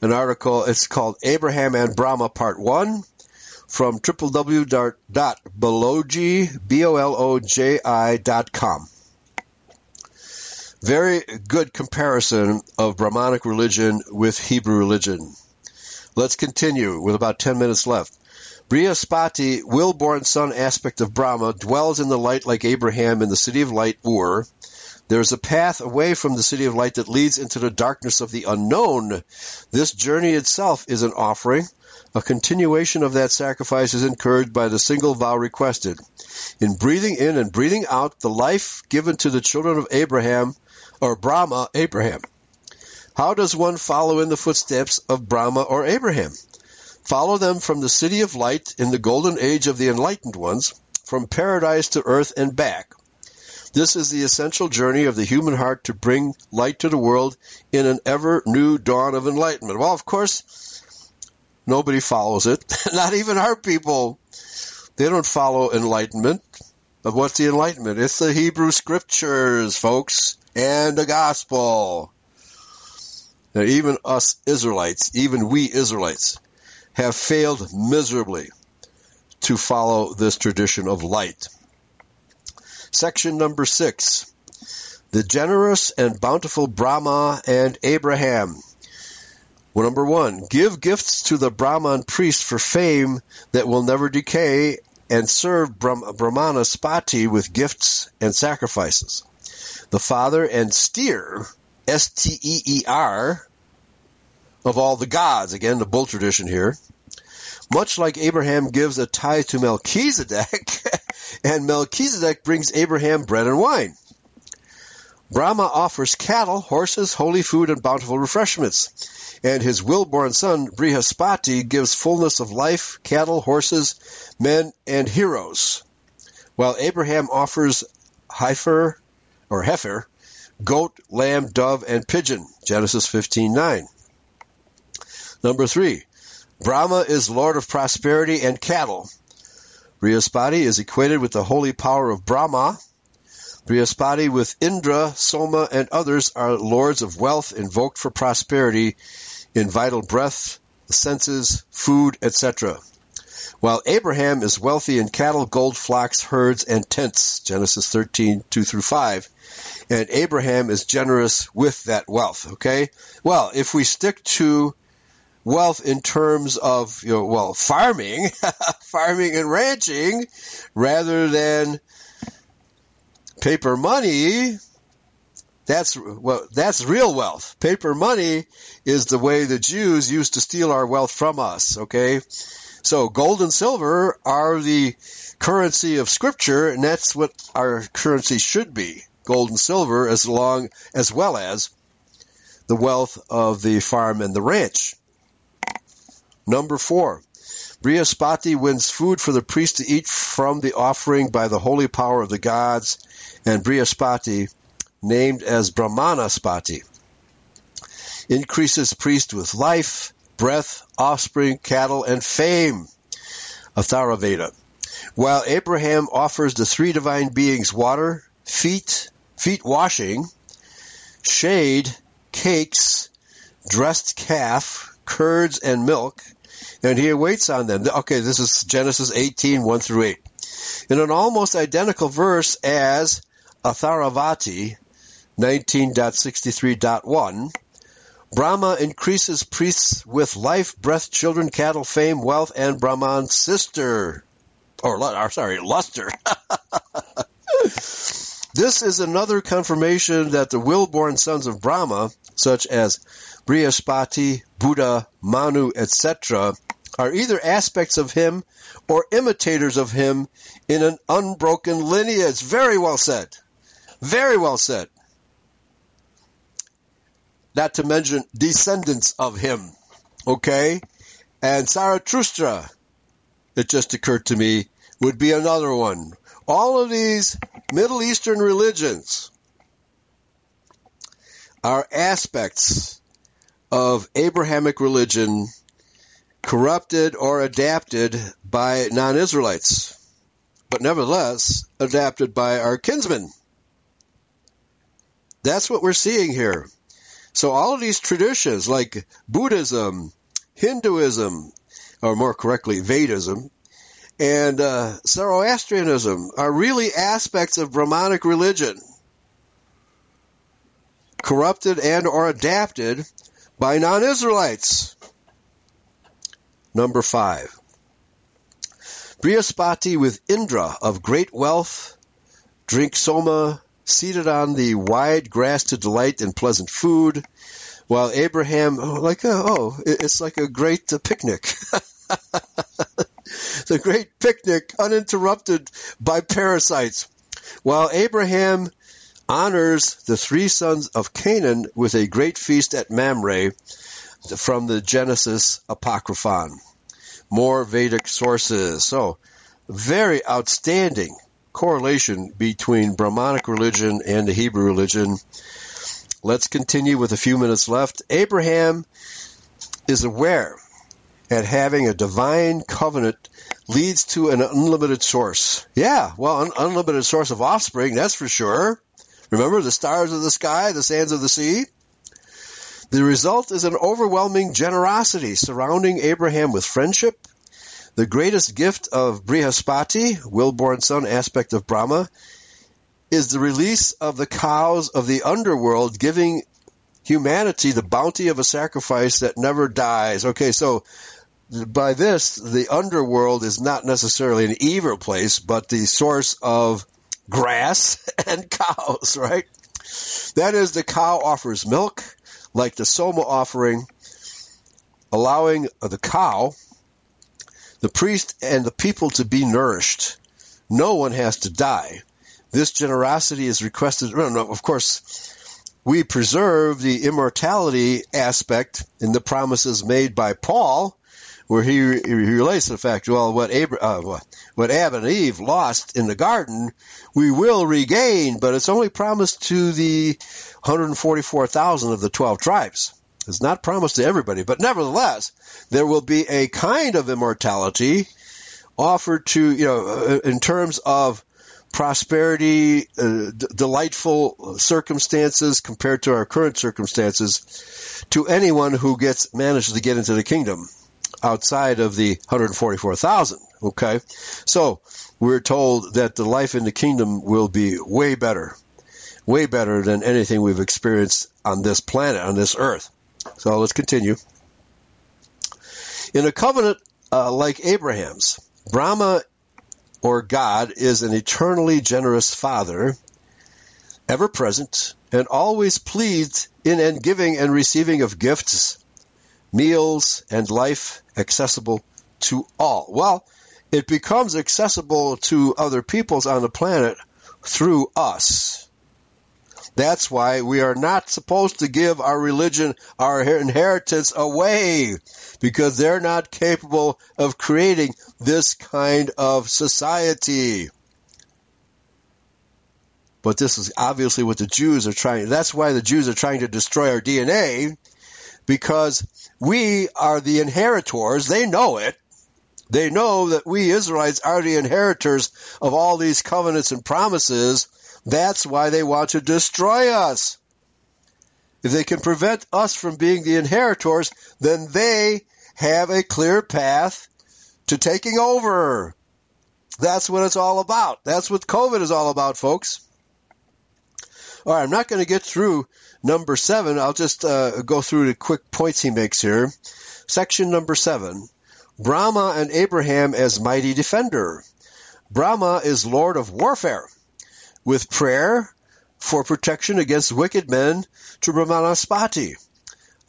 an article. It's called Abraham and Brahma Part 1 from www.boloji.com. Very good comparison of Brahmanic religion with Hebrew religion. Let's continue with about 10 minutes left. Brihaspati, will-born son aspect of Brahma, dwells in the light like Abraham in the city of light, Ur, there is a path away from the city of light that leads into the darkness of the unknown. This journey itself is an offering. A continuation of that sacrifice is encouraged by the single vow requested. In breathing in and breathing out the life given to the children of Abraham, or Brahma, Abraham. How does one follow in the footsteps of Brahma or Abraham? Follow them from the city of light in the golden age of the enlightened ones, from paradise to earth and back. This is the essential journey of the human heart to bring light to the world in an ever new dawn of enlightenment. Well, of course, nobody follows it. <laughs> Not even our people. They don't follow enlightenment. But what's the enlightenment? It's the Hebrew scriptures, folks, and the gospel. Now, even us Israelites, even we Israelites, have failed miserably to follow this tradition of light. Section number six. The generous and bountiful Brahma and Abraham. Well, number one, give gifts to the Brahman priest for fame that will never decay and serve Brahmanaspati with gifts and sacrifices. The father and steer, S-T-E-E-R, of all the gods, again the bull tradition here, much like Abraham gives a tithe to Melchizedek, <laughs> and Melchizedek brings Abraham bread and wine. Brahma offers cattle, horses, holy food, and bountiful refreshments. And his will-born son, Brihaspati, gives fullness of life, cattle, horses, men, and heroes. While Abraham offers heifer, or heifer, goat, lamb, dove, and pigeon. Genesis 15:9. Number three, Brahma is Lord of prosperity and cattle. Brihaspati is equated with the holy power of Brahma. Brihaspati with Indra, Soma, and others are lords of wealth invoked for prosperity in vital breath, senses, food, etc. While Abraham is wealthy in cattle, gold, flocks, herds, and tents. Genesis 13, 2 through 5 and Abraham is generous with that wealth. Okay? Well, if we stick to wealth in terms of, you know, well, farming, <laughs> farming and ranching, rather than paper money, that's well, that's real wealth. Paper money is the way the Jews used to steal our wealth from us. Okay, so gold and silver are the currency of Scripture, and that's what our currency should be gold and silver as long as well as the wealth of the farm and the ranch. Number four, Brihaspati wins food for the priest to eat from the offering by the holy power of the gods, and Brihaspati, named as Brahmanaspati, increases priest with life, breath, offspring, cattle, and fame. Atharvaveda. While Abraham offers the three divine beings water, feet, feet washing, shade, cakes, dressed calf, curds, and milk, and he awaits on them. Okay, this is Genesis 18, 1 through 8. In an almost identical verse as Atharvaveda 19.63.1, Brahma increases priests with life, breath, children, cattle, fame, wealth, and Brahman's sister. Or, or sorry, luster. <laughs> This is another confirmation that the will-born sons of Brahma, such as Brihaspati, Buddha, Manu, etc., are either aspects of him or imitators of him in an unbroken lineage. Very well said. Very well said. Not to mention descendants of him. Okay? And Zarathustra, it just occurred to me, would be another one all of these Middle Eastern religions are aspects of Abrahamic religion corrupted or adapted by non Israelites, but nevertheless adapted by our kinsmen. That's what we're seeing here. So all of these traditions like Buddhism, Hinduism, or more correctly, Vedism, and uh, Zoroastrianism are really aspects of Brahmanic religion, corrupted and or adapted by non-Israelites. Number five. Brihaspati with Indra of great wealth, drink soma, seated on the wide grass to delight in pleasant food, while Abraham, like a, oh, it's like a great uh, picnic. <laughs> the great picnic uninterrupted by parasites. While Abraham honors the three sons of Canaan with a great feast at Mamre from the Genesis Apocryphon. More Vedic sources. So, very outstanding correlation between Brahmanic religion and the Hebrew religion. Let's continue with a few minutes left. Abraham is aware at having a divine covenant leads to an unlimited source. Yeah, well, an unlimited source of offspring, that's for sure. Remember the stars of the sky, the sands of the sea? The result is an overwhelming generosity surrounding Abraham with friendship. The greatest gift of Brihaspati, will-born son aspect of Brahma, is the release of the cows of the underworld, giving humanity the bounty of a sacrifice that never dies. Okay, so by this, the underworld is not necessarily an evil place, but the source of grass <laughs> and cows, right? That is, the cow offers milk, like the soma offering, allowing the cow the priest and the people to be nourished. No one has to die. This generosity is requested. of course, we preserve the immortality aspect in the promises made by Paul, where he, he relates the fact, well, what, Abraham, uh, what Adam and Eve lost in the garden, we will regain, but it's only promised to the 144,000 of the 12 tribes. It's not promised to everybody, but nevertheless, there will be a kind of immortality offered to, you know, uh, in terms of prosperity, uh, d- delightful circumstances compared to our current circumstances to anyone who gets manages to get into the kingdom outside of the 144,000. Okay, so we're told that the life in the kingdom will be way better, way better than anything we've experienced on this planet, on this earth. So let's continue. In a covenant uh, like Abraham's, Brahma or God is an eternally generous Father, ever present and always pleased in and giving and receiving of gifts, meals, and life accessible to all. Well, it becomes accessible to other peoples on the planet through us. That's why we are not supposed to give our religion, our inheritance away, because they're not capable of creating this kind of society. But this is obviously what the Jews are trying. That's why the Jews are trying to destroy our DNA, because we are the inheritors. They know it. They know that we Israelites are the inheritors of all these covenants and promises. That's why they want to destroy us. If they can prevent us from being the inheritors, then they have a clear path to taking over. That's what it's all about. That's what COVID is all about, folks. All right, I'm not going to get through number seven. I'll just uh, go through the quick points he makes here. Section number seven Brahma and Abraham as mighty defender. Brahma is lord of warfare with prayer for protection against wicked men to Brahmanaspati,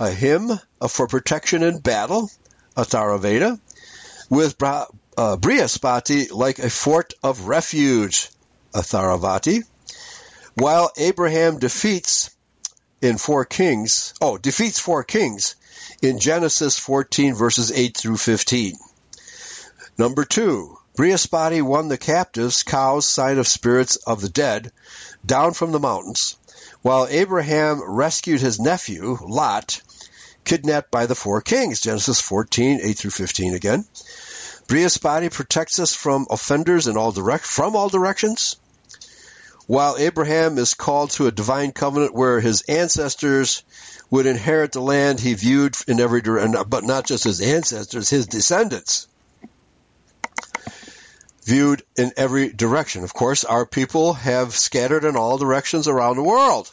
a hymn for protection in battle, Atharvaveda, with uh, Brihaspati like a fort of refuge, Atharvaveda, while Abraham defeats in four kings, oh, defeats four kings in Genesis 14 verses 8 through 15. Number two, Brihaspati won the captives, cows, sign of spirits of the dead, down from the mountains, while Abraham rescued his nephew, Lot, kidnapped by the four kings. Genesis 14, 8 through 15 again. Brihaspati protects us from offenders in all direct, from all directions. While Abraham is called to a divine covenant where his ancestors would inherit the land he viewed in every direction, but not just his ancestors, his descendants viewed in every direction. Of course, our people have scattered in all directions around the world.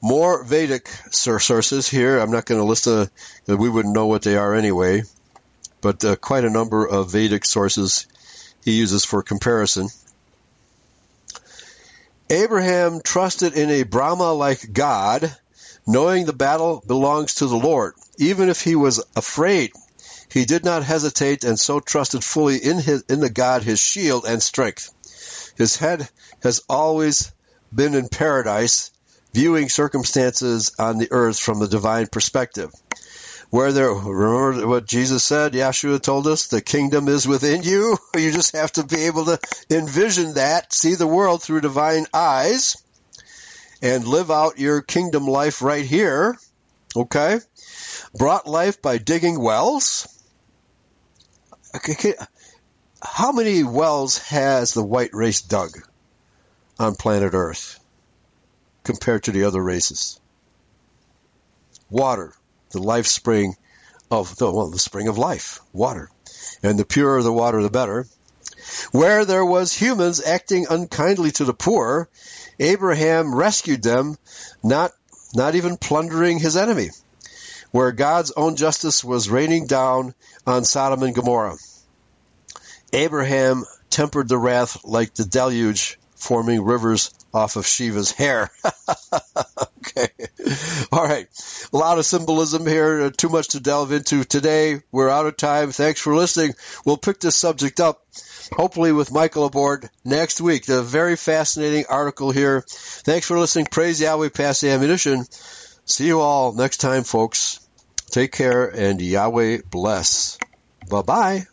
More Vedic sources here. I'm not going to list the, we wouldn't know what they are anyway, but uh, quite a number of Vedic sources he uses for comparison. Abraham trusted in a Brahma like God, knowing the battle belongs to the Lord. Even if he was afraid, he did not hesitate and so trusted fully in his, in the God, his shield and strength. His head has always been in paradise, viewing circumstances on the earth from the divine perspective. Where there, remember what Jesus said? Yeshua told us the kingdom is within you. <laughs> You just have to be able to envision that, see the world through divine eyes, and live out your kingdom life right here. Okay? Brought life by digging wells. How many wells has the white race dug on planet Earth? compared to the other races. Water, the life spring of the, well, the spring of life, water. And the purer the water, the better. Where there was humans acting unkindly to the poor, Abraham rescued them, not, not even plundering his enemy. Where God's own justice was raining down on Sodom and Gomorrah. Abraham tempered the wrath like the deluge, forming rivers off of Shiva's hair. <laughs> okay. All right. A lot of symbolism here. Uh, too much to delve into today. We're out of time. Thanks for listening. We'll pick this subject up hopefully with Michael aboard next week. The very fascinating article here. Thanks for listening. Praise Yahweh, pass the ammunition. See you all next time, folks. Take care and Yahweh bless. Bye bye.